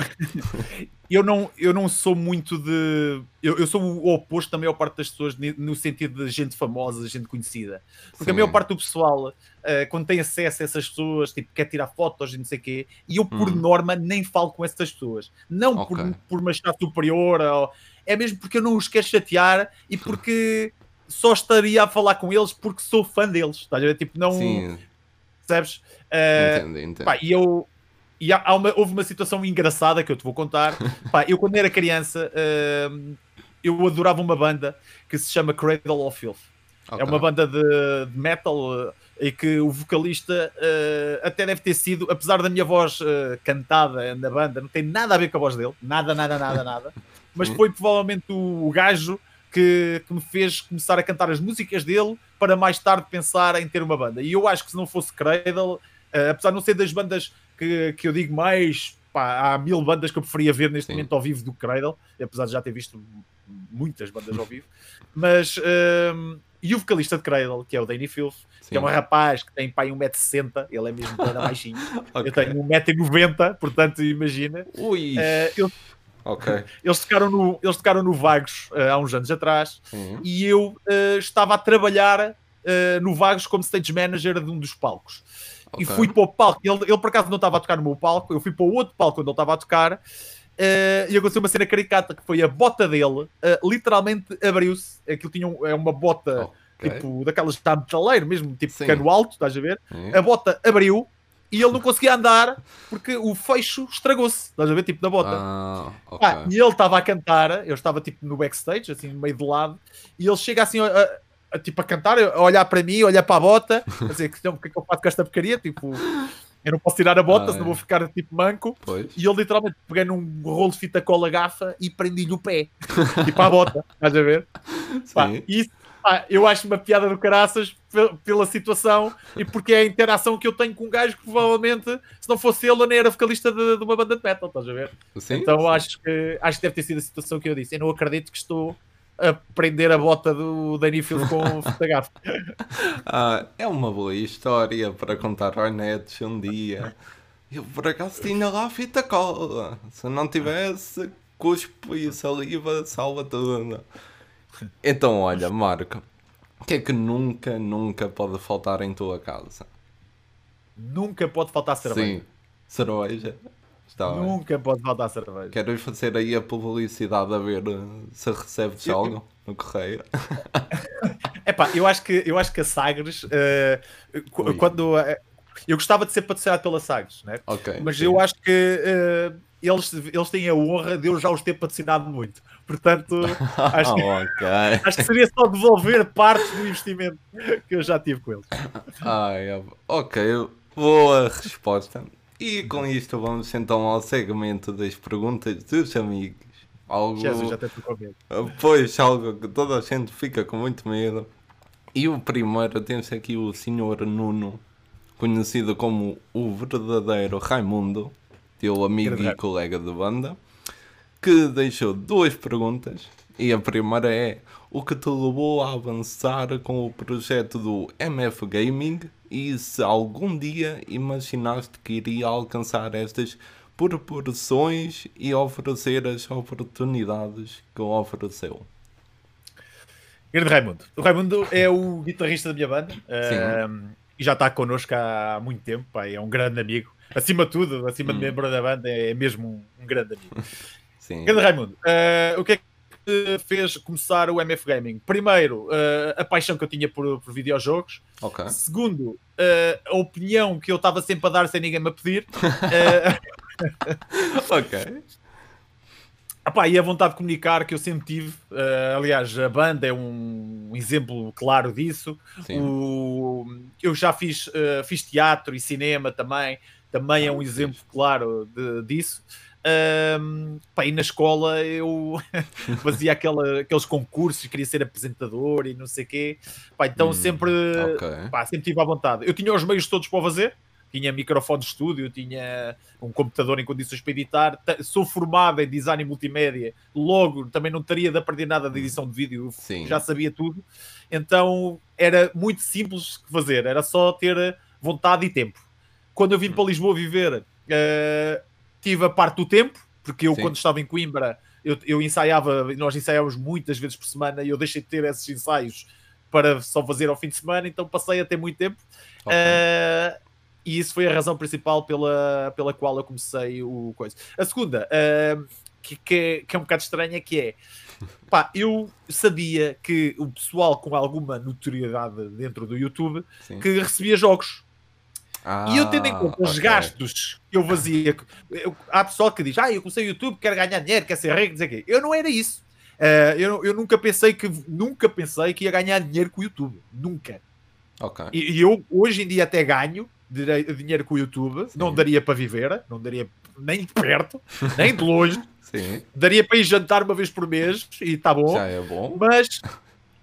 eu, não, eu não sou muito de. Eu, eu sou o oposto da maior parte das pessoas no sentido de gente famosa, gente conhecida. Porque Sim. a maior parte do pessoal, uh, quando tem acesso a essas pessoas, tipo, quer tirar fotos e não sei o quê, e eu, por hum. norma, nem falo com essas pessoas. Não okay. por, por me achar superior, ou, é mesmo porque eu não os quero chatear e porque só estaria a falar com eles porque sou fã deles. Ver? Tipo, não. Sim Percebes? Uh, entendo, entendo. Pá, e eu. E há, uma, houve uma situação engraçada que eu te vou contar. pá, eu, quando era criança, uh, eu adorava uma banda que se chama Cradle of Filth. Okay. É uma banda de, de metal uh, e que o vocalista uh, até deve ter sido, apesar da minha voz cantada na banda, não tem nada a ver com a voz dele, nada, nada, nada, nada. Mas foi provavelmente o, o gajo que, que, me fez começar a cantar as músicas dele para mais tarde pensar em ter uma banda. E eu acho que se não fosse Cradle, uh, apesar de não ser das bandas que, que eu digo mais, pá, há mil bandas que eu preferia ver neste Sim. momento ao vivo do Cradle, apesar de já ter visto muitas bandas ao vivo, mas. Uh, e o vocalista de Cradle, que é o Danny Filth, Sim. que é um rapaz que tem pai 1,60m, ele é mesmo bem baixinho. okay. Eu tenho 1,90m, portanto, imagina. Ui. Uh, eu, Ok. Eles tocaram no, eles tocaram no Vagos uh, há uns anos atrás uhum. e eu uh, estava a trabalhar uh, no Vagos como stage manager de um dos palcos. Okay. E fui para o palco. Ele, ele por acaso não estava a tocar no meu palco, eu fui para o outro palco quando ele estava a tocar. e aconteceu uma cena caricata que foi a bota dele, literalmente abriu-se. Aquilo tinha um, é uma bota okay. tipo daquelas de metaleiro mesmo, tipo Sim. cano alto, estás a ver? A bota abriu e ele não conseguia andar porque o fecho estragou-se, estás a ver? Tipo, da bota. Ah, okay. ah, e ele estava a cantar, eu estava tipo no backstage, assim, meio de lado, e ele chega assim a, a, tipo, a cantar, a olhar para mim, a olhar para a bota, a dizer que o que é que eu faço com esta porcaria? Tipo, eu não posso tirar a bota, ah, senão é. vou ficar tipo manco. Pois. E ele literalmente peguei num rolo de fita cola gafa e prendi-lhe o pé, tipo à bota, estás a ver? Pá, isso ah, eu acho uma piada do caraças pela situação e porque é a interação que eu tenho com um gajo que provavelmente, se não fosse ele, eu nem era vocalista de, de uma banda de metal, estás a ver? Sim, então sim. Acho, que, acho que deve ter sido a situação que eu disse. Eu não acredito que estou a prender a bota do Danny Field com fita gafa. Ah, é uma boa história para contar ao Netos um dia. Eu por acaso tinha lá a fita cola. Se não tivesse, cuspo e saliva salva tudo. Então, olha, Marco, o que é que nunca, nunca pode faltar em tua casa? Nunca pode faltar cerveja. Sim, cerveja. Está nunca bem. pode faltar cerveja. Queres fazer aí a publicidade a ver eh, se recebes eu, algo no correio? Epá, eu acho que, eu acho que a Sagres, uh, quando. Uh, eu gostava de ser patrocinado pela Sagres, né? Okay, mas sim. eu acho que uh, eles, eles têm a honra de eu já os ter patrocinado muito. Portanto, acho que, okay. acho que seria só devolver parte do investimento que eu já tive com eles. Ai, ok, boa resposta. E com isto vamos então ao segmento das perguntas dos amigos. Algo... Jesus, já com medo. Pois, algo que toda a gente fica com muito medo. E o primeiro temos aqui o Senhor Nuno, conhecido como o verdadeiro Raimundo, teu amigo e colega de banda que deixou duas perguntas. E a primeira é: o que te levou a avançar com o projeto do MF Gaming e se algum dia imaginaste que iria alcançar estas proporções e oferecer as oportunidades que ofereceu? Grande Raimundo. O Raimundo é o guitarrista da minha banda uh, e já está connosco há muito tempo. Pá, é um grande amigo. Acima de tudo, acima hum. de membro da banda, é mesmo um grande amigo. Sim. Grande Raimundo, uh, o que é que fez começar o MF Gaming? Primeiro, uh, a paixão que eu tinha por, por videojogos. Okay. Segundo, uh, a opinião que eu estava sempre a dar sem ninguém me pedir. ok. Epá, e a vontade de comunicar que eu sempre tive, uh, aliás, a banda é um exemplo claro disso. O, eu já fiz, uh, fiz teatro e cinema também, também é um exemplo claro de, disso. Um, pá, e na escola eu fazia aquela, aqueles concursos, queria ser apresentador e não sei o quê. Pá, então hum, sempre, okay. pá, sempre tive à vontade. Eu tinha os meios todos para fazer, tinha microfone de estúdio, tinha um computador em condições para editar. Sou formado em design e multimédia, logo também não teria de aprender nada de edição de vídeo, Sim. já sabia tudo. Então era muito simples de fazer, era só ter vontade e tempo. Quando eu vim para Lisboa viver. Uh, tive a parte do tempo, porque eu, Sim. quando estava em Coimbra, eu, eu ensaiava, nós ensaiávamos muitas vezes por semana e eu deixei de ter esses ensaios para só fazer ao fim de semana, então passei a ter muito tempo. Okay. Uh, e isso foi a razão principal pela, pela qual eu comecei o coisa. A segunda, uh, que, que, é, que, é, um bocado estranha, que é pá, eu sabia que o pessoal com alguma notoriedade dentro do YouTube Sim. que recebia jogos. Ah, e eu tendo em ah, conta os gastos que eu fazia, eu, há pessoal que diz: Ah, eu comecei o YouTube, quero ganhar dinheiro, quero ser rico, dizer quê. Eu não era isso. Uh, eu, eu nunca pensei que nunca pensei que ia ganhar dinheiro com o YouTube. Nunca. Okay. E, e eu hoje em dia até ganho dinheiro com o YouTube, Sim. não daria para viver, não daria nem de perto, nem de longe. Sim. Daria para ir jantar uma vez por mês e está bom. Já é bom. Mas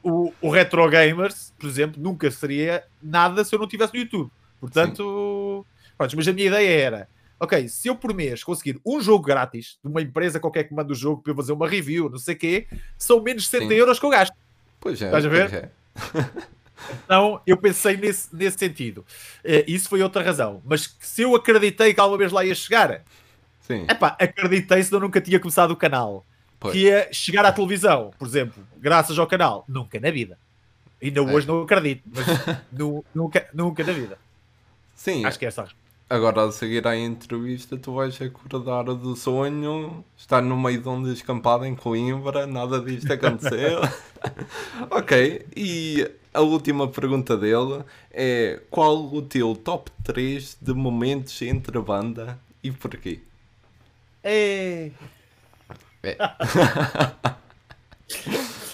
o, o Retro Gamers, por exemplo, nunca seria nada se eu não tivesse no YouTube. Portanto, pronto, mas a minha ideia era: ok, se eu por mês conseguir um jogo grátis de uma empresa qualquer que manda o jogo para eu fazer uma review, não sei o quê, são menos de 60 Sim. euros que eu gasto. Pois é. Estás a ver? É. Então eu pensei nesse, nesse sentido. Uh, isso foi outra razão. Mas se eu acreditei que alguma vez lá ia chegar, Sim. Epá, acreditei se eu nunca tinha começado o canal. Pois. Que ia chegar à televisão, por exemplo, graças ao canal. Nunca na vida. Ainda é. hoje não acredito, mas nunca, nunca na vida. Sim. Acho que é essa Agora, a seguir à entrevista, tu vais acordar do sonho, estar no meio de um descampado em Coimbra, nada disto aconteceu. ok, e a última pergunta dele é: qual o teu top 3 de momentos entre banda e porquê? É. é.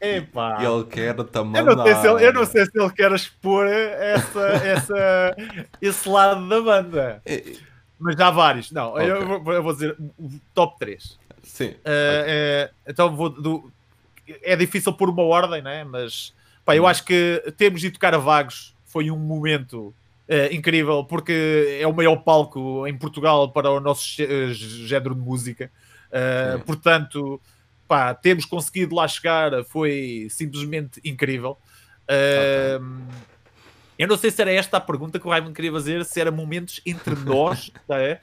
Epá. Ele quer também. Eu não, sei se ele, eu não sei se ele quer expor essa, essa, esse lado da banda. É... Mas já há vários. Não, okay. eu, vou, eu, vou, dizer top 3. Sim. Uh, okay. é, então vou. Do, é difícil por uma ordem, né? mas pá, eu hum. acho que termos de tocar a Vagos foi um momento uh, incrível porque é o maior palco em Portugal para o nosso género de música. Uh, portanto, pá, termos conseguido lá chegar foi simplesmente incrível. Okay. Uh, eu não sei se era esta a pergunta que o Raimundo queria fazer, se era momentos entre nós, tá é?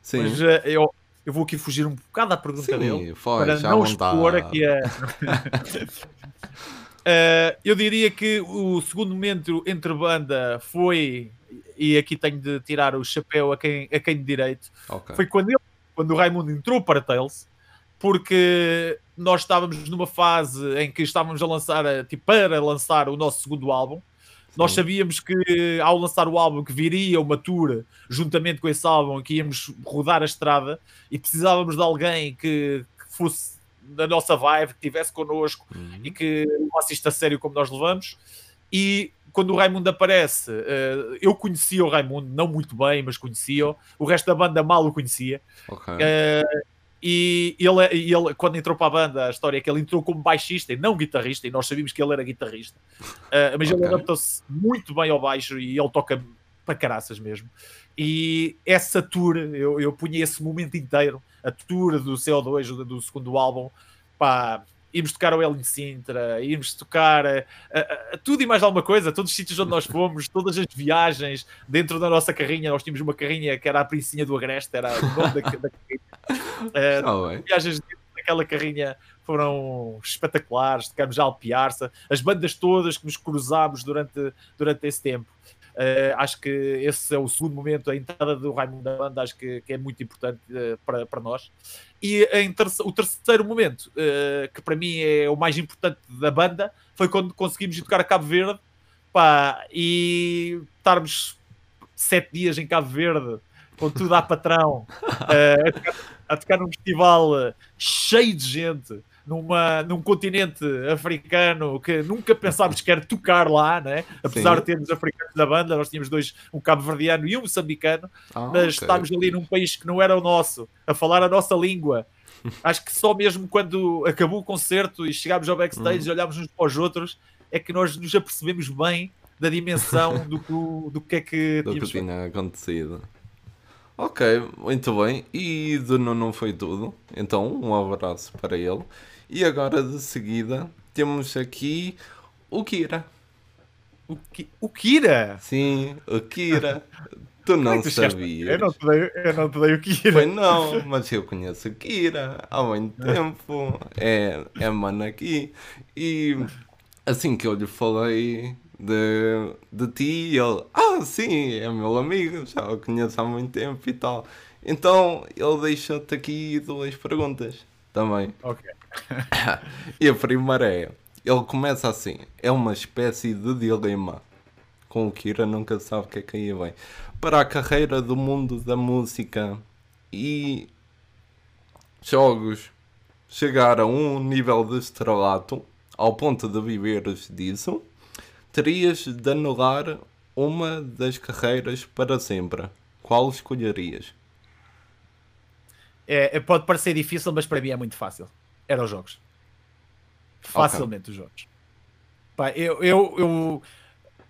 Sim. Mas uh, eu, eu vou aqui fugir um bocado à pergunta Sim, dele foi, para não expor aqui a. uh, eu diria que o segundo momento entre banda foi, e aqui tenho de tirar o chapéu a quem, a quem de direito, okay. foi quando, ele, quando o Raimundo entrou para Tails porque nós estávamos numa fase em que estávamos a lançar, tipo, para lançar o nosso segundo álbum. Nós sabíamos que ao lançar o álbum que viria uma tour juntamente com esse álbum que íamos rodar a estrada e precisávamos de alguém que, que fosse da nossa vibe, que estivesse connosco uhum. e que levasse isto a sério como nós levamos. E quando o Raimundo aparece, uh, eu conhecia o Raimundo, não muito bem, mas conhecia-o. O resto da banda mal o conhecia. Okay. Uh, e ele, ele, quando entrou para a banda, a história é que ele entrou como baixista e não guitarrista, e nós sabíamos que ele era guitarrista. Uh, mas okay. ele adaptou-se muito bem ao baixo e ele toca para caraças mesmo. E essa tour, eu, eu punha esse momento inteiro, a tour do CO2, do, do segundo álbum, pá, íamos tocar o El em Sintra, íamos tocar a, a, a, tudo e mais alguma coisa, todos os sítios onde nós fomos, todas as viagens dentro da nossa carrinha. Nós tínhamos uma carrinha que era a Princinha do Agreste, era o nome da, da carrinha. Uh, viagens daquela carrinha foram espetaculares, tocamos a Alpiarça, as bandas todas que nos cruzámos durante, durante esse tempo. Uh, acho que esse é o segundo momento, a entrada do Raimundo da banda, acho que, que é muito importante uh, para, para nós. E terce o terceiro momento, uh, que para mim é o mais importante da banda, foi quando conseguimos ir tocar a Cabo Verde pá, e estarmos sete dias em Cabo Verde com tudo a patrão a tocar, a, tocar num festival eh, cheio de gente, numa, num continente africano que nunca pensámos que era tocar lá, né? apesar Sim. de termos africanos da banda, nós tínhamos dois, um cabo-verdiano e um moçambicano, ah, mas okay. estávamos ali num país que não era o nosso, a falar a nossa língua. Acho que só mesmo quando acabou o concerto e chegámos ao backstage hum. e olhámos uns para os outros, é que nós nos apercebemos bem da dimensão do que, do que é que do que tinha acontecido. Ok, muito bem. E de não foi tudo. Então, um abraço para ele. E agora de seguida temos aqui o Kira. O, Ki o Kira? Sim, o Kira. Tu não tu sabias. Eu não, te dei, eu não te dei o Kira. Foi não, mas eu conheço o Kira há muito tempo. É, é mano aqui. E assim que eu lhe falei de, de ti, ele, ah, sim, é meu amigo, já o conheço há muito tempo e tal. Então ele deixa-te aqui duas perguntas também. Ok. e a primeira é: ele começa assim, é uma espécie de dilema. Com o Kira nunca sabe o que é que aí vem. Para a carreira do mundo da música e jogos chegar a um nível de estrelato ao ponto de viveres disso, terias de anular uma das carreiras para sempre. Qual escolherias? É, pode parecer difícil, mas para mim é muito fácil eram os jogos. Facilmente okay. os jogos. Pá, eu, eu, eu,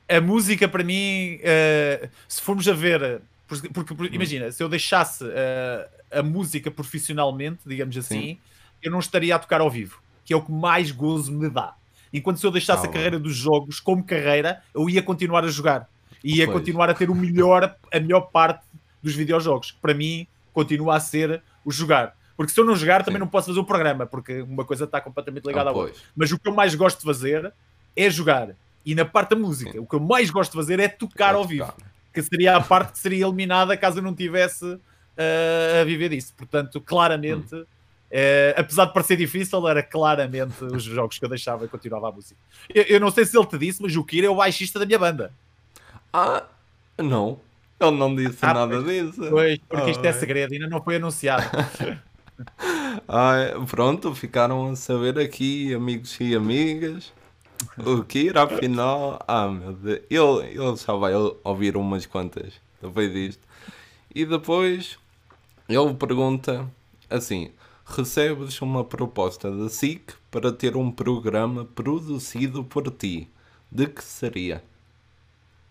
a música para mim, uh, se formos a ver, porque, porque hum. imagina, se eu deixasse uh, a música profissionalmente, digamos assim, Sim. eu não estaria a tocar ao vivo, que é o que mais gozo me dá. Enquanto se eu deixasse ah, a carreira dos jogos como carreira, eu ia continuar a jogar. Ia pois. continuar a ter o melhor, a melhor parte dos videojogos. Para mim, continua a ser o jogar. Porque se eu não jogar, também Sim. não posso fazer o programa, porque uma coisa está completamente ligada ah, à outra. Mas o que eu mais gosto de fazer é jogar. E na parte da música, Sim. o que eu mais gosto de fazer é tocar é ao vivo. Que seria a parte que seria eliminada caso eu não tivesse uh, a viver disso. Portanto, claramente, hum. Uh, apesar de parecer difícil, era claramente os jogos que eu deixava e continuava a música. Eu, eu, não sei se ele te disse, mas o Kira é o baixista da minha banda. Ah, não. Ele não disse ah, nada pois, disso. Pois, porque oh, isto é segredo, ainda não foi anunciado. Ai, pronto, ficaram a saber aqui, amigos e amigas, o irá afinal. Ah, meu Deus, ele, ele já vai ouvir umas quantas depois disto. E depois ele pergunta assim: recebes uma proposta da SIC para ter um programa produzido por ti. De que seria?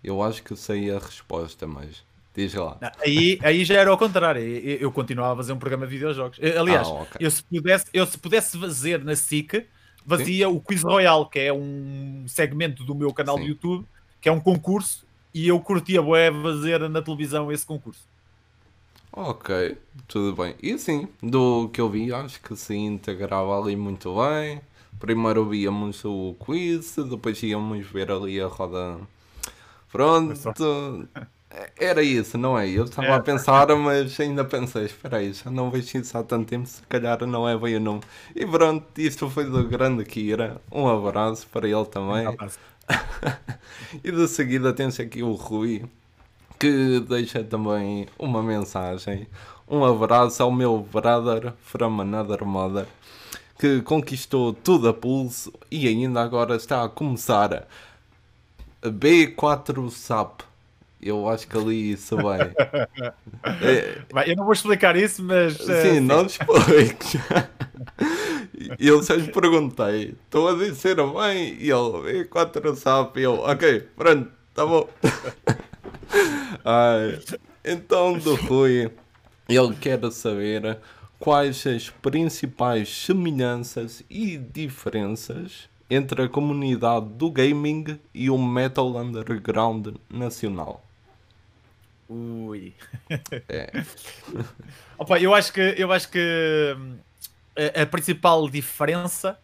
Eu acho que sei a resposta, mas Diz lá. Aí, aí já era ao contrário. Eu, continuava a fazer um programa de videojogos. Aliás, ah, okay. eu, se pudesse, eu se pudesse fazer na SIC, fazia Sim. o Quiz Royale, que é um segmento do meu canal Sim. do YouTube, que é um concurso, e eu curtia bué fazer na televisão esse concurso. Ok, tudo bem. E assim, do que eu vi, acho que se integrava ali muito bem. Primeiro víamos o quiz, depois íamos ver ali a roda. Pronto. Era isso, não é? Eu estava é. a pensar, mas ainda pensei, espera aí, já não vejo isso há tanto tempo, se calhar não é bem o nome. E pronto, isto foi do grande Kira. Um abraço para ele também. Um e de seguida temos aqui o Rui, que deixa também uma mensagem. Um abraço ao meu brother from another mother, que conquistou tudo a pulso e ainda agora está a começar a B4 SAP eu acho que ali isso vai. é... Eu não vou explicar isso, mas. Sim, uh, não expliques. eu só lhe perguntei, estou a dizer bem? E ele, E4 sabe. E eu, ok, pronto, tá bom. Ai, então, do Rui, ele quer saber quais as principais semelhanças e diferenças entre a comunidade do gaming e o metal underground nacional. Ui. É. Opa, eu acho que eu acho que a, a principal diferença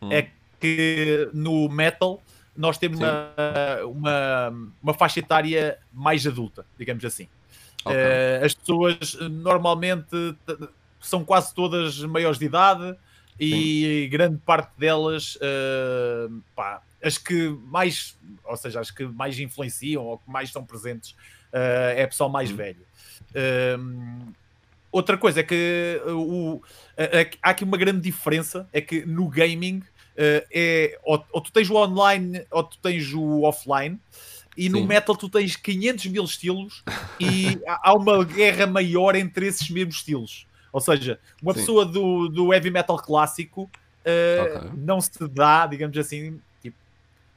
hum. é que no metal nós temos uma, uma, uma, faixa etária mais adulta, digamos assim. Okay. Uh, as pessoas normalmente são quase todas maiores de idade e Sim. grande parte delas, uh, pá, as que mais, ou seja, as que mais influenciam ou que mais são presentes uh, é pessoal mais uhum. velho. Uh, outra coisa é que o, há aqui uma grande diferença: é que no gaming é ou, ou, tu tens o online ou tu tens o offline. E Sim. no metal tu tens 500 mil estilos e há uma guerra maior entre esses mesmos estilos. Ou seja, uma Sim. pessoa do, do heavy metal clássico uh, okay. não se dá, digamos assim, tipo,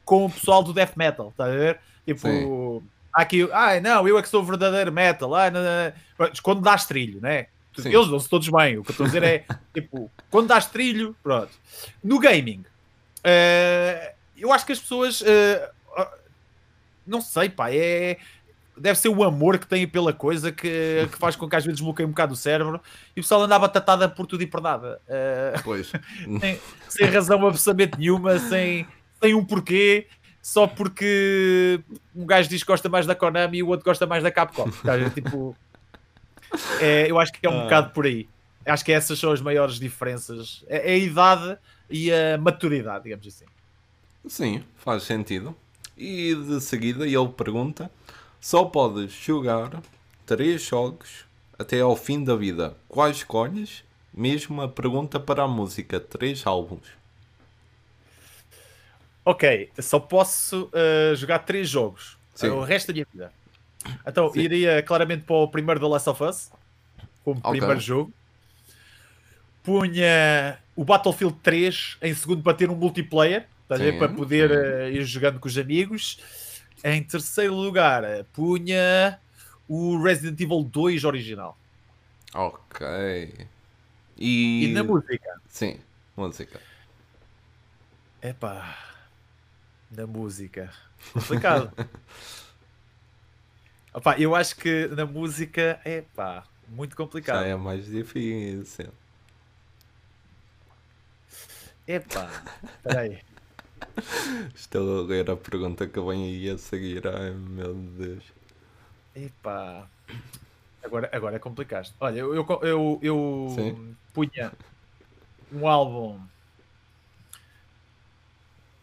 com o pessoal do death metal, está a ver? Tipo, aqui, ah, não, eu é que sou verdadeiro metal, ah, não, não. quando dás trilho, né? Sim. Eles dão-se todos bem. O que eu estou a dizer é, tipo, quando dás trilho, pronto. No gaming, uh, eu acho que as pessoas, uh, não sei, pá, é. Deve ser o amor que têm pela coisa que, que faz com que às vezes bloqueie um bocado o cérebro e o pessoal andava tatada por tudo e por nada. Uh, pois. sem, sem razão absolutamente nenhuma, sem, sem um porquê só porque um gajo diz que gosta mais da Konami e o outro gosta mais da Capcom. tipo, é, eu acho que é um ah. bocado por aí. Acho que essas são as maiores diferenças. É, é a idade e a maturidade, digamos assim. Sim, faz sentido. E de seguida ele pergunta: só podes jogar três jogos até ao fim da vida. Quais escolhes? Mesmo a pergunta para a música: três álbuns. Ok, só posso uh, jogar três jogos Sim. o resto da minha vida. Então, Sim. iria claramente para o primeiro The Last of Us, como okay. primeiro jogo. Punha o Battlefield 3 em segundo para ter um multiplayer, tá para poder uh, ir jogando com os amigos. Em terceiro lugar, punha o Resident Evil 2 original. Ok. E, e na música? Sim, música. Epá na música. Complicado. Opa, eu acho que na música é pá, muito complicado. Já é mais difícil. Epá, peraí. Estou a ler a pergunta que vem aí a seguir. Ai meu Deus. Epá. Agora, agora é complicado. Olha, eu, eu, eu, eu punha um álbum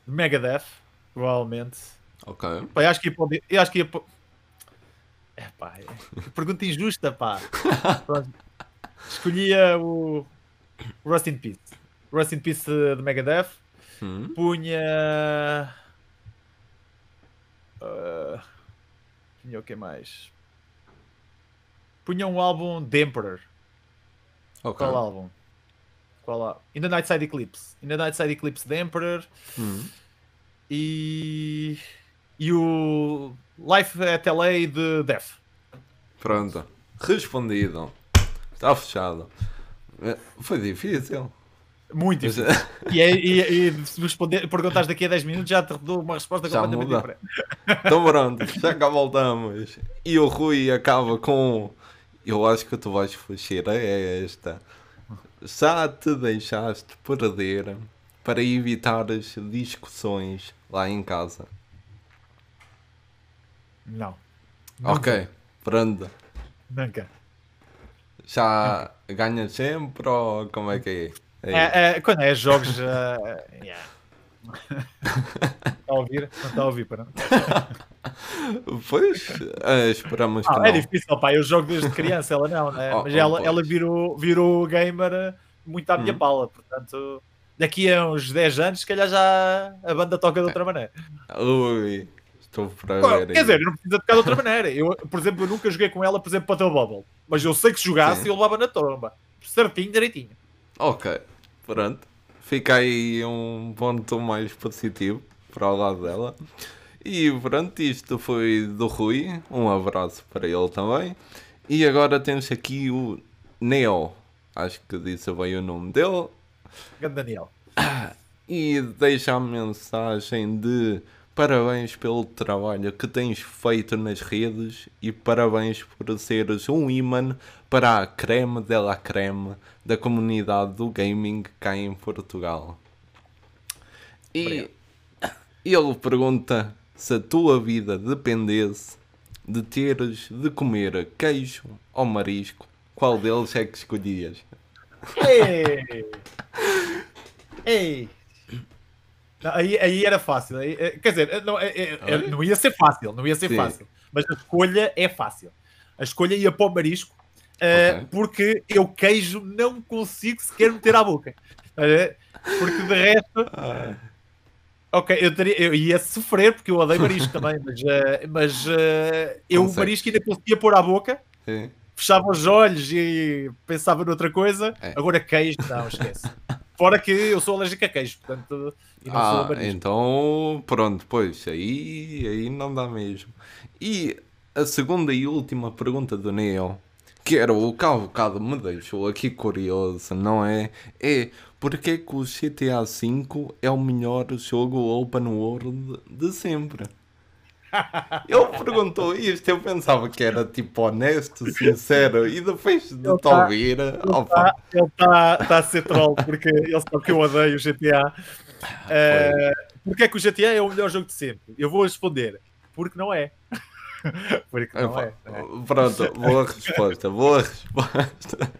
Megadeth Provavelmente. Ok. Pá, eu acho que ia para. Eu acho que ia É pá, é... pergunta injusta, pá. Escolhia o Rust in Peace. Rust in Peace de Megadeth. Hum. Punha. Uh... Punha o que mais? Punha um álbum de Emperor. Okay. Qual álbum? Qual álbum? In the Nightside Eclipse. In the Nightside Eclipse de Emperor. Hum e, e o Life at LA de Def. Pronto, respondido. Está fechado. É, foi difícil. Muito difícil. e, é, e, e, se responder, perguntares daqui a 10 minutos, já te dou uma resposta já completamente muda. diferente. Então pronto, já cá voltamos. E o Rui acaba com. Eu acho que tu vais fugir a esta. Já te deixaste perder para evitar as discussões lá em casa? Não. Nunca. Ok, pronto. Nunca. Já ganha sempre ou como é que é? É, é quando é jogos. Uh, yeah. está a ouvir? Não está a ouvir, para Pois, uh, esperamos ah, que. É não. É difícil, pá. Eu jogo desde criança, ela não, né? Oh, Mas oh, ela, ela virou, virou gamer muito à minha hum. pala, portanto daqui a uns 10 anos, se calhar já a banda toca de outra maneira. Ui, estou para ver. Quer dizer, não precisa tocar de outra maneira. Eu, por exemplo, eu nunca joguei com ela, por exemplo, para o Bubble. Mas eu sei que se jogasse, Sim. eu levava na tromba. Certinho, direitinho. Ok, pronto. Fica aí um ponto mais positivo para o lado dela. E pronto, isto foi do Rui. Um abraço para ele também. E agora temos aqui o Neo. Acho que disse bem o nome dele. Daniel. E deixa a mensagem de parabéns pelo trabalho que tens feito nas redes e parabéns por seres um imã para a creme de la creme da comunidade do gaming cá em Portugal. E ele pergunta se a tua vida dependesse de teres de comer queijo ou marisco, qual deles é que escolhias? Ei! Ei! Não, aí, aí era fácil. Aí, eh, quer dizer, eh, não, é, não ia ser fácil, não ia ser Sim. fácil. Mas a escolha é fácil. A escolha ia para o marisco. okay. porque eu queijo não consigo sequer meter à boca. Porque de resto. Ah. Ok, eu, teria, eu ia sofrer porque eu odeio marisco também, mas, uh, mas uh, eu o marisco ainda conseguia pôr à boca, Sim. fechava os olhos e pensava noutra coisa. É. Agora queijo, não, esquece. Fora que eu sou alérgico a queijo, portanto, ah. Então, pronto, pois, aí, aí não dá mesmo. E a segunda e última pergunta do Neo, que era o que há bocado me deixou aqui curioso, não é? É porque que o GTA V é o melhor jogo open world de sempre? Ele perguntou isto, eu pensava que era tipo honesto, sincero, e depois de te tá, ouvir, ele está tá, tá a ser troll porque ele sabe que eu odeio o GTA. Uh, eh, porque é que o GTA é o melhor jogo de sempre? Eu vou responder, porque não é. porque não é, é. Pronto, boa resposta, boa resposta.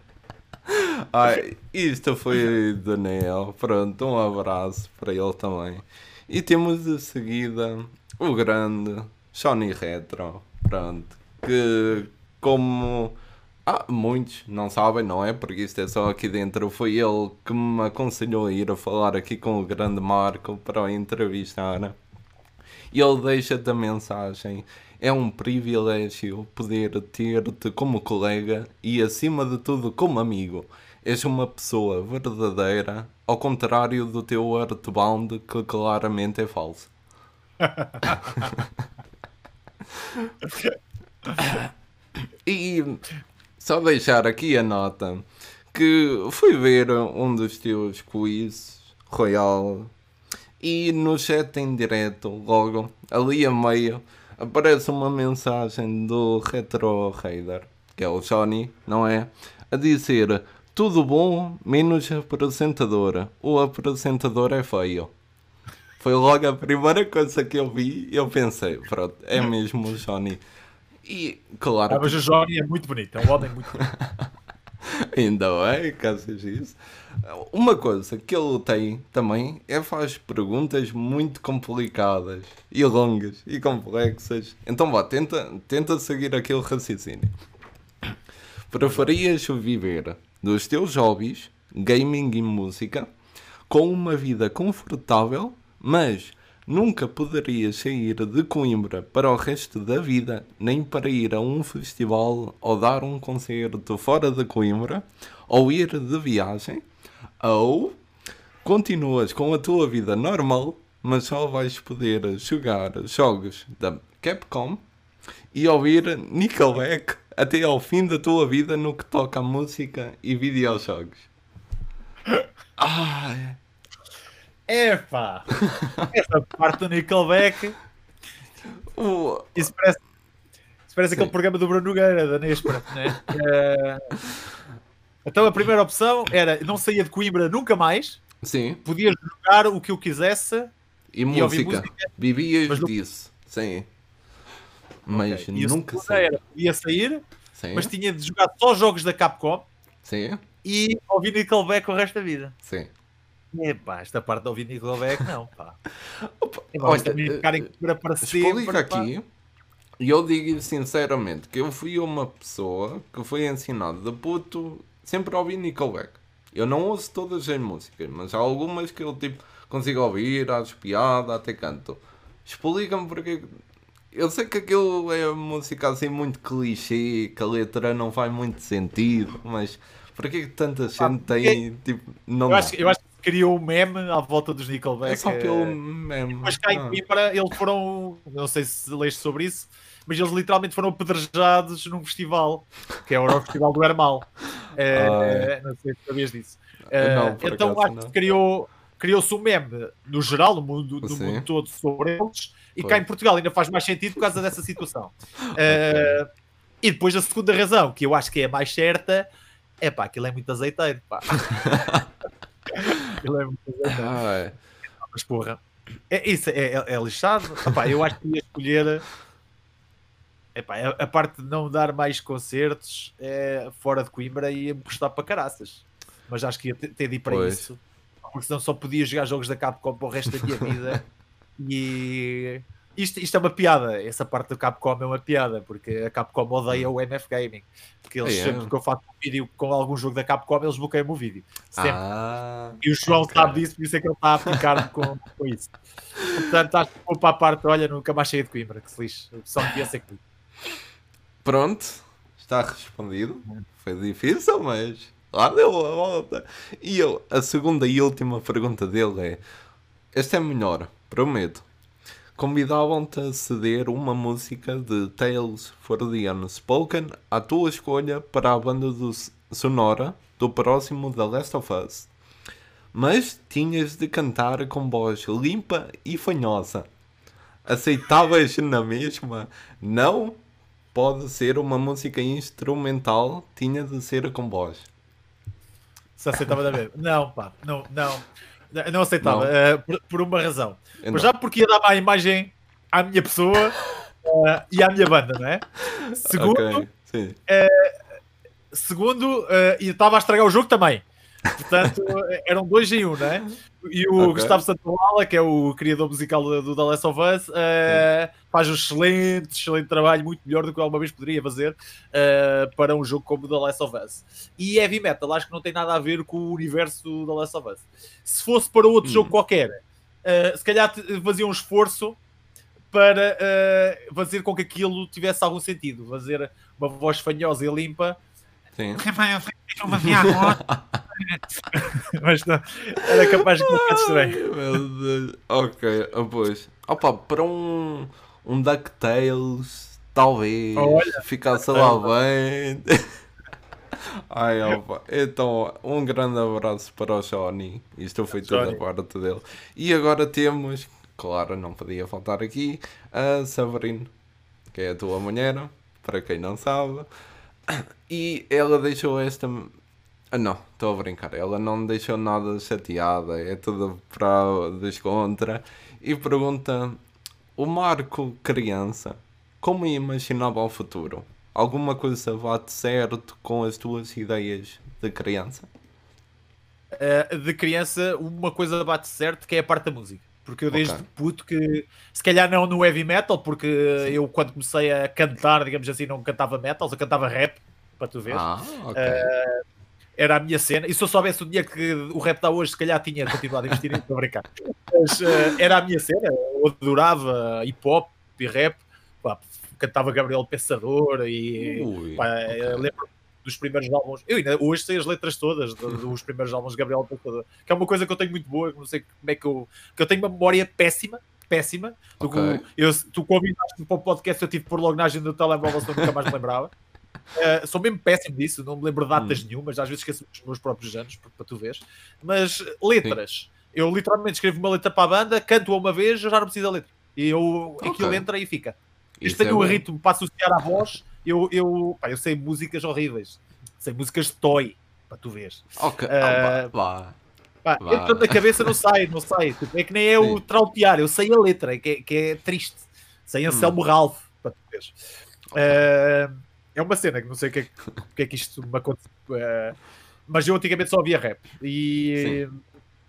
Ai, isto foi Daniel. Pronto, um abraço para ele também. E temos de seguida o grande Sony Retro. Pronto, que como ah, muitos não sabem, não é? Porque isto é só aqui dentro. Foi ele que me aconselhou a ir a falar aqui com o grande Marco para o entrevistar. E ele deixa-te a mensagem é um privilégio poder ter-te como colega e, acima de tudo, como amigo. És uma pessoa verdadeira, ao contrário do teu Earthbound, que claramente é falso. E só deixar aqui a nota que fui ver um dos teus quizzes, Royal, e no chat em direto, logo ali a meio, aparece uma mensagem do Retro Raider, que é o Sony, não é? A dizer tudo bom, menos apresentadora. O apresentador é feio. Foi logo a primeira coisa que eu vi e eu pensei, pronto, é mesmo o Johnny. E claro. Ah, mas o Johnny é muito bonito, é um homem muito bonito. Ainda é, caso isso. Uma coisa que ele tem também é faz perguntas muito complicadas e longas e complexas. Então vá, tenta, tenta seguir aquele raciocínio. Preferias viver dos teus hobbies, gaming e música, com uma vida confortável, mas nunca poderias sair de Coimbra para o resto da vida, nem para ir a um festival ou dar um concerto fora de Coimbra, ou ir de viagem, ou continuas com a tua vida normal, mas só vais poder jogar jogos da Capcom e ouvir Nickelback até ao fim da tua vida no que toca a música e videojogos. Ai. Epá! Essa parte do Nickelback. O... Isso parece, isso parece aquele programa do Bruno Nogueira, da Nespera, né? É... Então a primeira opção era não saía de Coimbra nunca mais. Sim. Podia jogar o que eu quisesse. E, e música. Vivias mas disso. Sim. Mas okay. nunca saía. Podia sair, Sim. mas tinha de jogar só jogos da Capcom. Sim. E ouvir Nickelback o resto da vida. Sim. Epá, esta parte de ouvir Nickelback não, pá. Opa, é, olha, ficar em para sempre. Explica aqui. E eu digo sinceramente que eu fui uma pessoa que foi ensinada de puto sempre ouvi Nickelback. Eu não ouço todas as músicas, mas há algumas que eu tipo consigo ouvir, acho piada, até canto. Explica-me porque. Eu sei que aquilo é música assim muito clichê, que a letra não faz muito sentido, mas por que tanta gente ah, tem tipo. Não eu, acho, eu acho que criou um meme à volta dos Nickelback. É só pelo meme. Mas cá em ah. Coimbra eles foram. Não sei se leste sobre isso mas eles literalmente foram apedrejados num festival, que é o Festival do Hermal. É, ah, não sei se sabias disso. Não, uh, então acho que criou, criou-se um meme no geral, no mundo, no mundo todo sobre eles, e Foi. cá em Portugal ainda faz mais sentido por causa dessa situação. Uh, e depois a segunda razão, que eu acho que é a mais certa, é pá, aquilo é muito azeiteiro, pá. aquilo é muito. Ah, é. Mas porra, é, isso é, é, é lixado. Epá, eu acho que ia escolher Epá, a, a, parte de não dar mais concertos é, fora de Coimbra ia-me custar para caraças. Mas acho que ia ter, de ir para pois. isso. Porque senão só podia jogar jogos da Capcom para o resto da minha vida. e isto, isto é uma piada, essa parte do Capcom é uma piada, porque a Capcom odeia o NF Gaming. Porque eles É. sempre que eu faço um vídeo com algum jogo da Capcom, eles bloqueiam o vídeo. Sempre. Ah, E o João ok. sabe disso, por isso é que ele está a picar-me com, com isso. Portanto, acho que vou para a parte, olha, nunca mais cheio de Coimbra, que se lixe. O devia ser comigo. Pronto, está respondido. Foi difícil, mas lá deu a volta. E eu, a segunda e última pergunta dele é: Esta é melhor, prometo. Convidavam-te a ceder uma música de Tales for the Unspoken à tua escolha para a banda do sonora do próximo The Last of Us. Mas tinhas de cantar com voz limpa e fanhosa. Aceitavas na mesma? Não pode ser uma música instrumental, tinha de ser com voz. Se aceitava da vez. Não, pá, não, não. Não aceitava, Não. eh, por, por uma razão. Mas já porque ia dar má imagem à minha pessoa eh, e à minha banda, não é? Segundo, Ok, sim. segundo eh, e estava a estragar o jogo também. Portanto, eh, eram dois em um, não é? E o Ok. Gustavo Santaola, que é o criador musical do, The Last of Us, eh, faz um excelente, excelente trabalho, muito melhor do que alguma vez poderia fazer eh, para um jogo como The Last of Us. E heavy metal, acho que não tem nada a ver com o universo do The Last of Us. Se fosse para outro Hum. jogo qualquer, eh, se calhar fazia um esforço para fazer com que aquilo tivesse algum sentido. Fazer uma voz fanhosa e limpa sim. mas não, era capaz de ficar estranho. Meu Deus. Ok, ah, pois. Opa, para um, um DuckTales, talvez Olha. ficasse lá bem. Ai, opa. Então, um grande abraço para o Johnny. Isto foi tudo Johnny. da parte dele. E agora temos, claro, não podia faltar aqui, a Sabrina, que é a tua mulher, para quem não sabe. E ela deixou esta. Ah, não, estou a brincar. Ela não deixou nada chateada, é tudo para descontra. E pergunta: O Marco, criança, como imaginava o futuro? Alguma coisa bate certo com as tuas ideias de criança? Uh, de criança, uma coisa bate certo que é a parte da música. Porque eu desde Ok. puto que, se calhar não no heavy metal, porque eu quando comecei a cantar, digamos assim, não cantava metal, eu cantava rap, para tu ver. Ah, ok. Era a minha cena. E se eu soubesse o dia que o rap dá hoje, se calhar tinha continuado a investir nisso, para brincar. Mas uh, era a minha cena. Eu adorava hip hop e rap. Pá, cantava Gabriel Pensador e Ui, Pá, ok. eu lembro dos primeiros álbuns. Eu ainda hoje sei as letras todas do- dos primeiros álbuns de Gabriel Pensador, que é uma coisa que eu tenho muito boa, que não sei como é que eu. que eu tenho uma memória péssima. Péssima. Tu, Ok. eu, tu convidaste-me para o podcast, eu tive por logo na agenda do telemóvel, senão nunca mais me lembrava. Eh, sou mesmo péssimo disso, não me lembro de Hum. datas nenhumas, às vezes esqueço os meus próprios anos, para, tu veres. Mas letras, eu literalmente escrevo uma letra para a banda, canto-a uma vez, já não preciso da letra. E eu, aquilo Ok. entra e fica. Isto tem é um bom. ritmo para associar à voz. Eu, eu, pá, eu sei músicas horríveis. Sei músicas de toy, para tu veres. Ok, ah, vá, Pá, Vá. entra na cabeça, não sai, não sai. Tipo, é que nem é o Sim. trautear, eu sei a letra, que é, que é triste. Sei Anselmo Ralph, para tu veres. Eh, é uma cena que não sei o que é, que- o é que isto me aconteceu. eh, mas eu antigamente só ouvia rap. E,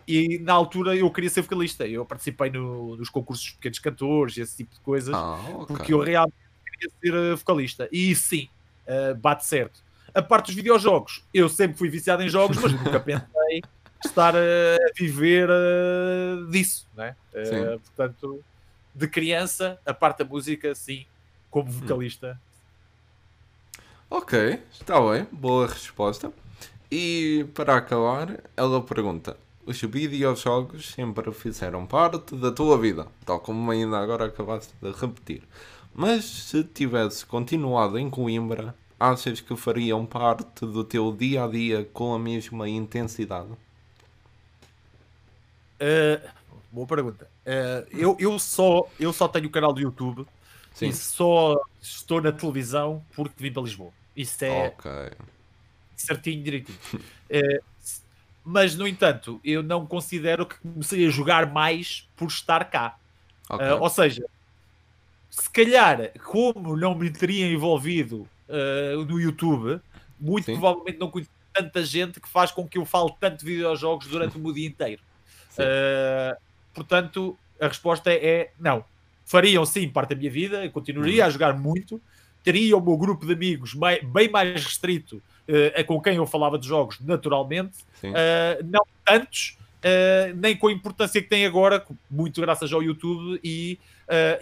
e na altura eu queria ser vocalista. Eu participei no- nos concursos de pequenos cantores e esse tipo de coisas Ah, ok. porque eu realmente queria ser uh, vocalista. E sim, uh, bate certo. A parte dos videojogos, eu sempre fui viciado em jogos, mas nunca pensei estar a viver uh, disso, né? Uh, portanto, de criança, a parte da música, sim, como vocalista. Ok, está bem, boa resposta. E para acabar, ela pergunta: Os videojogos sempre fizeram parte da tua vida, tal como ainda agora acabaste de repetir. Mas se tivesse continuado em Coimbra, achas que fariam parte do teu dia a dia com a mesma intensidade? Uh, boa pergunta. Uh, eu, eu, só, eu só tenho o canal do YouTube Sim. e só estou na televisão porque vim para Lisboa. Isso é, Ok. certinho, direitinho. S- mas, no entanto, eu não considero que comecei a jogar mais por estar cá. ok. Eh, ou seja, se calhar, como não me teria envolvido eh, no YouTube, muito Sim. provavelmente não conheço tanta gente que faz com que eu fale tanto de videojogos durante o dia inteiro. Eh, portanto, a resposta é não. fariam sim parte da minha vida, continuaria uhum. a jogar muito, teria o meu grupo de amigos bem mais restrito uh, com quem eu falava de jogos, naturalmente, uh, não tantos, uh, nem com a importância que tem agora, muito graças ao YouTube e,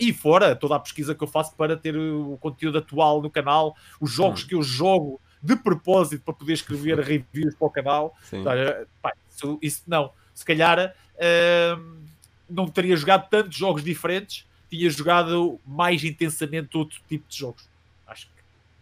e fora toda a pesquisa que eu faço para ter o conteúdo atual no canal, os jogos uhum. que eu jogo de propósito para poder escrever reviews para o canal. Pá, isso, isso, não, se calhar não teria jogado tantos jogos diferentes, tinha jogado mais intensamente outro tipo de jogos. Acho que,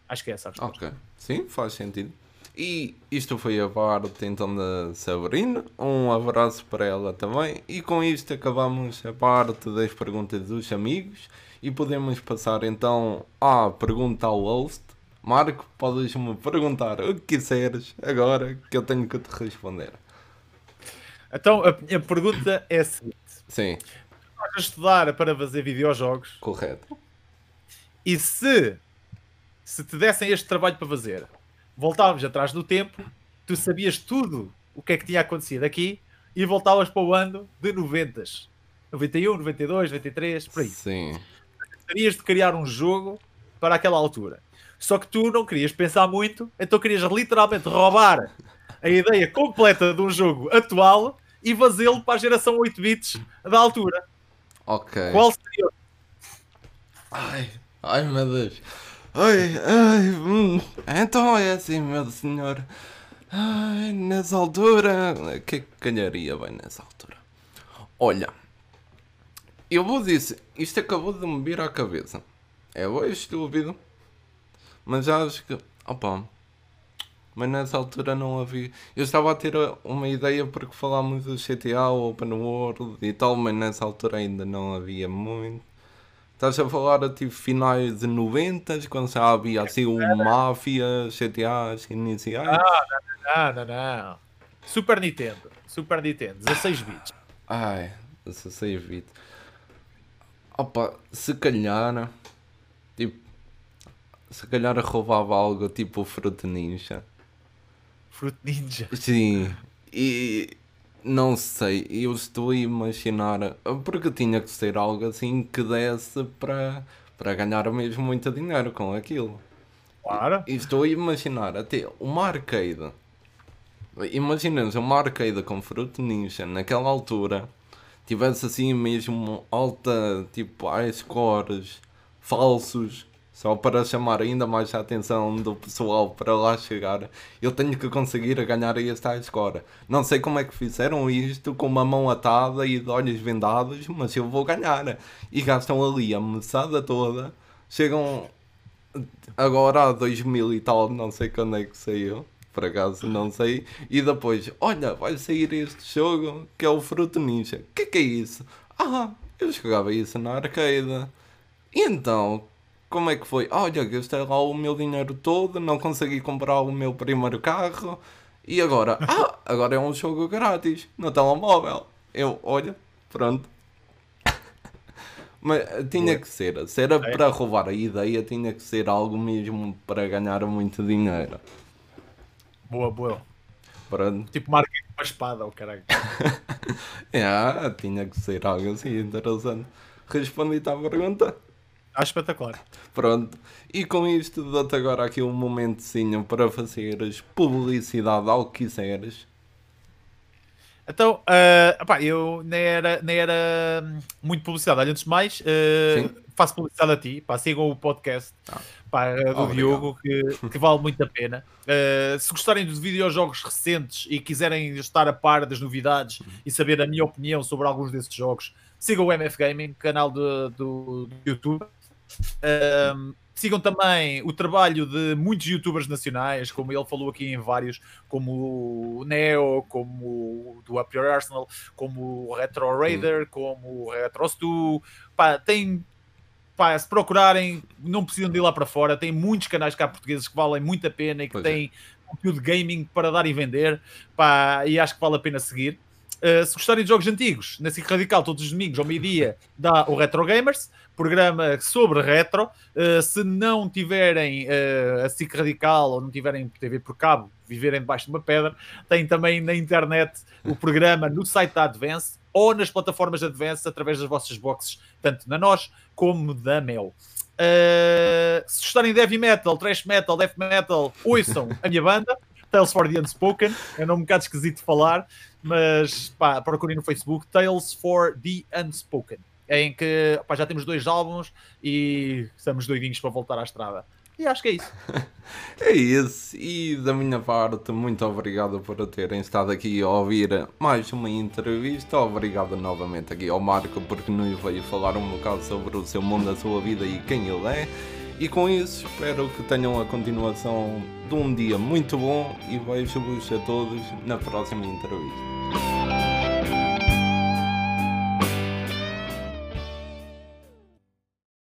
acho que é essa a resposta. Ok, sim, faz sentido. E isto foi a parte então da Sabrina. Um abraço para ela também. E com isto acabamos a parte das perguntas dos amigos. E podemos passar então à pergunta ao host. Marco, podes-me perguntar o que quiseres agora que eu tenho que te responder. Então a minha pergunta é a seguinte: Sim. Estás a estudar para fazer videojogos. Correto. E se, se te dessem este trabalho para fazer, voltávamos atrás do tempo, tu sabias tudo o que é que tinha acontecido aqui e voltavas para o ano de 90. 91, 92, 93, por aí. Sim. Terias de criar um jogo para aquela altura. Só que tu não querias pensar muito, então querias literalmente roubar a ideia completa de um jogo atual e fazê-lo para a geração 8 bits da altura. Ok. Qual seria? Ai, ai meu Deus. Ai, ai, hum. então é assim, meu senhor. Ai, nessa altura. O que é que ganharia bem nessa altura? Olha, eu vou dizer, isto acabou de me vir à cabeça. É bem estúpido, mas acho que. Opa, mas nessa altura não havia. Eu estava a ter uma ideia porque falámos do GTA, Open World e tal, mas nessa altura ainda não havia muito. Estás a falar tipo finais de 90 quando já havia assim o Máfia, GTA iniciais? Não, não, não, não, Super Nintendo, Super Nintendo, 16 bits. Ai, 16 bits. Opa, se calhar, tipo, se calhar roubava algo tipo o Fruit Ninja. Fruit Ninja. Sim. E não sei, eu estou a imaginar, porque tinha que ser algo assim que desse para, para ganhar mesmo muito dinheiro com aquilo. Claro. E, estou a imaginar até uma arcade. Imaginemos uma arcade com Fruit Ninja naquela altura tivesse assim mesmo alta, tipo, high scores falsos só para chamar ainda mais a atenção do pessoal para lá chegar, eu tenho que conseguir ganhar este high score. Não sei como é que fizeram isto com uma mão atada e de olhos vendados, mas eu vou ganhar. E gastam ali a meçada toda. Chegam agora a 2000 e tal, não sei quando é que saiu. Por acaso não sei. E depois, olha, vai sair este jogo que é o Fruto Ninja. O que, que é isso? Ah, eu jogava isso na arcade. E então, como é que foi? Olha, gastei lá o meu dinheiro todo, não consegui comprar o meu primeiro carro e agora, ah, agora é um jogo grátis no telemóvel. Eu, olha, pronto. Mas tinha que ser, se era para roubar a ideia, tinha que ser algo mesmo para ganhar muito dinheiro. Boa, boa. Pronto. Tipo marketing uma espada, o oh, caralho. é, tinha que ser algo assim interessante. Respondi-te à pergunta. Acho espetacular. Pronto. E com isto dou-te agora aqui um momentozinho para fazeres publicidade ao que quiseres. Então, uh, eu nem era, nem era muito publicidade. Olha, antes de mais, uh, faço publicidade a ti. Pá, sigam o podcast ah. pá, do Obrigado. Diogo, que, que, vale muito a pena. Uh, se gostarem dos videojogos recentes e quiserem estar a par das novidades uhum. e saber a minha opinião sobre alguns desses jogos, sigam o MF Gaming, canal do, do, do YouTube. Um, sigam também o trabalho de muitos youtubers nacionais, como ele falou aqui em vários, como o Neo, como o do Up Your Arsenal, como o Retro Raider, como o Retro Stu. Pá, tem. Pá, se procurarem, não precisam de ir lá para fora. Tem muitos canais cá portugueses que valem muito a pena e que pois têm é. conteúdo gaming para dar e vender. Pá, e acho que vale a pena seguir. Uh, se gostarem de jogos antigos, na SIC Radical, todos os domingos ao meio-dia, dá o Retro Gamers programa sobre retro. Uh, se não tiverem uh, a SIC Radical ou não tiverem TV por cabo, viverem debaixo de uma pedra, tem também na internet o programa no site da Advance ou nas plataformas Advanced através das vossas boxes, tanto na nós como da Mel. Uh, se gostarem de heavy metal, thrash metal, death metal, ouçam a minha banda, Tales for the Unspoken. É um nome um bocado esquisito de falar, mas pá, procurem no Facebook Tales for the Unspoken. É em que pá, já temos dois álbuns e estamos doidinhos para voltar à estrada. E acho que é isso. é isso. E da minha parte, muito obrigado por terem estado aqui a ouvir mais uma entrevista. Obrigado novamente aqui ao Marco porque nos veio falar um bocado sobre o seu mundo, a sua vida e quem ele é. E com isso, espero que tenham a continuação de um dia muito bom e vejo-vos a todos na próxima entrevista.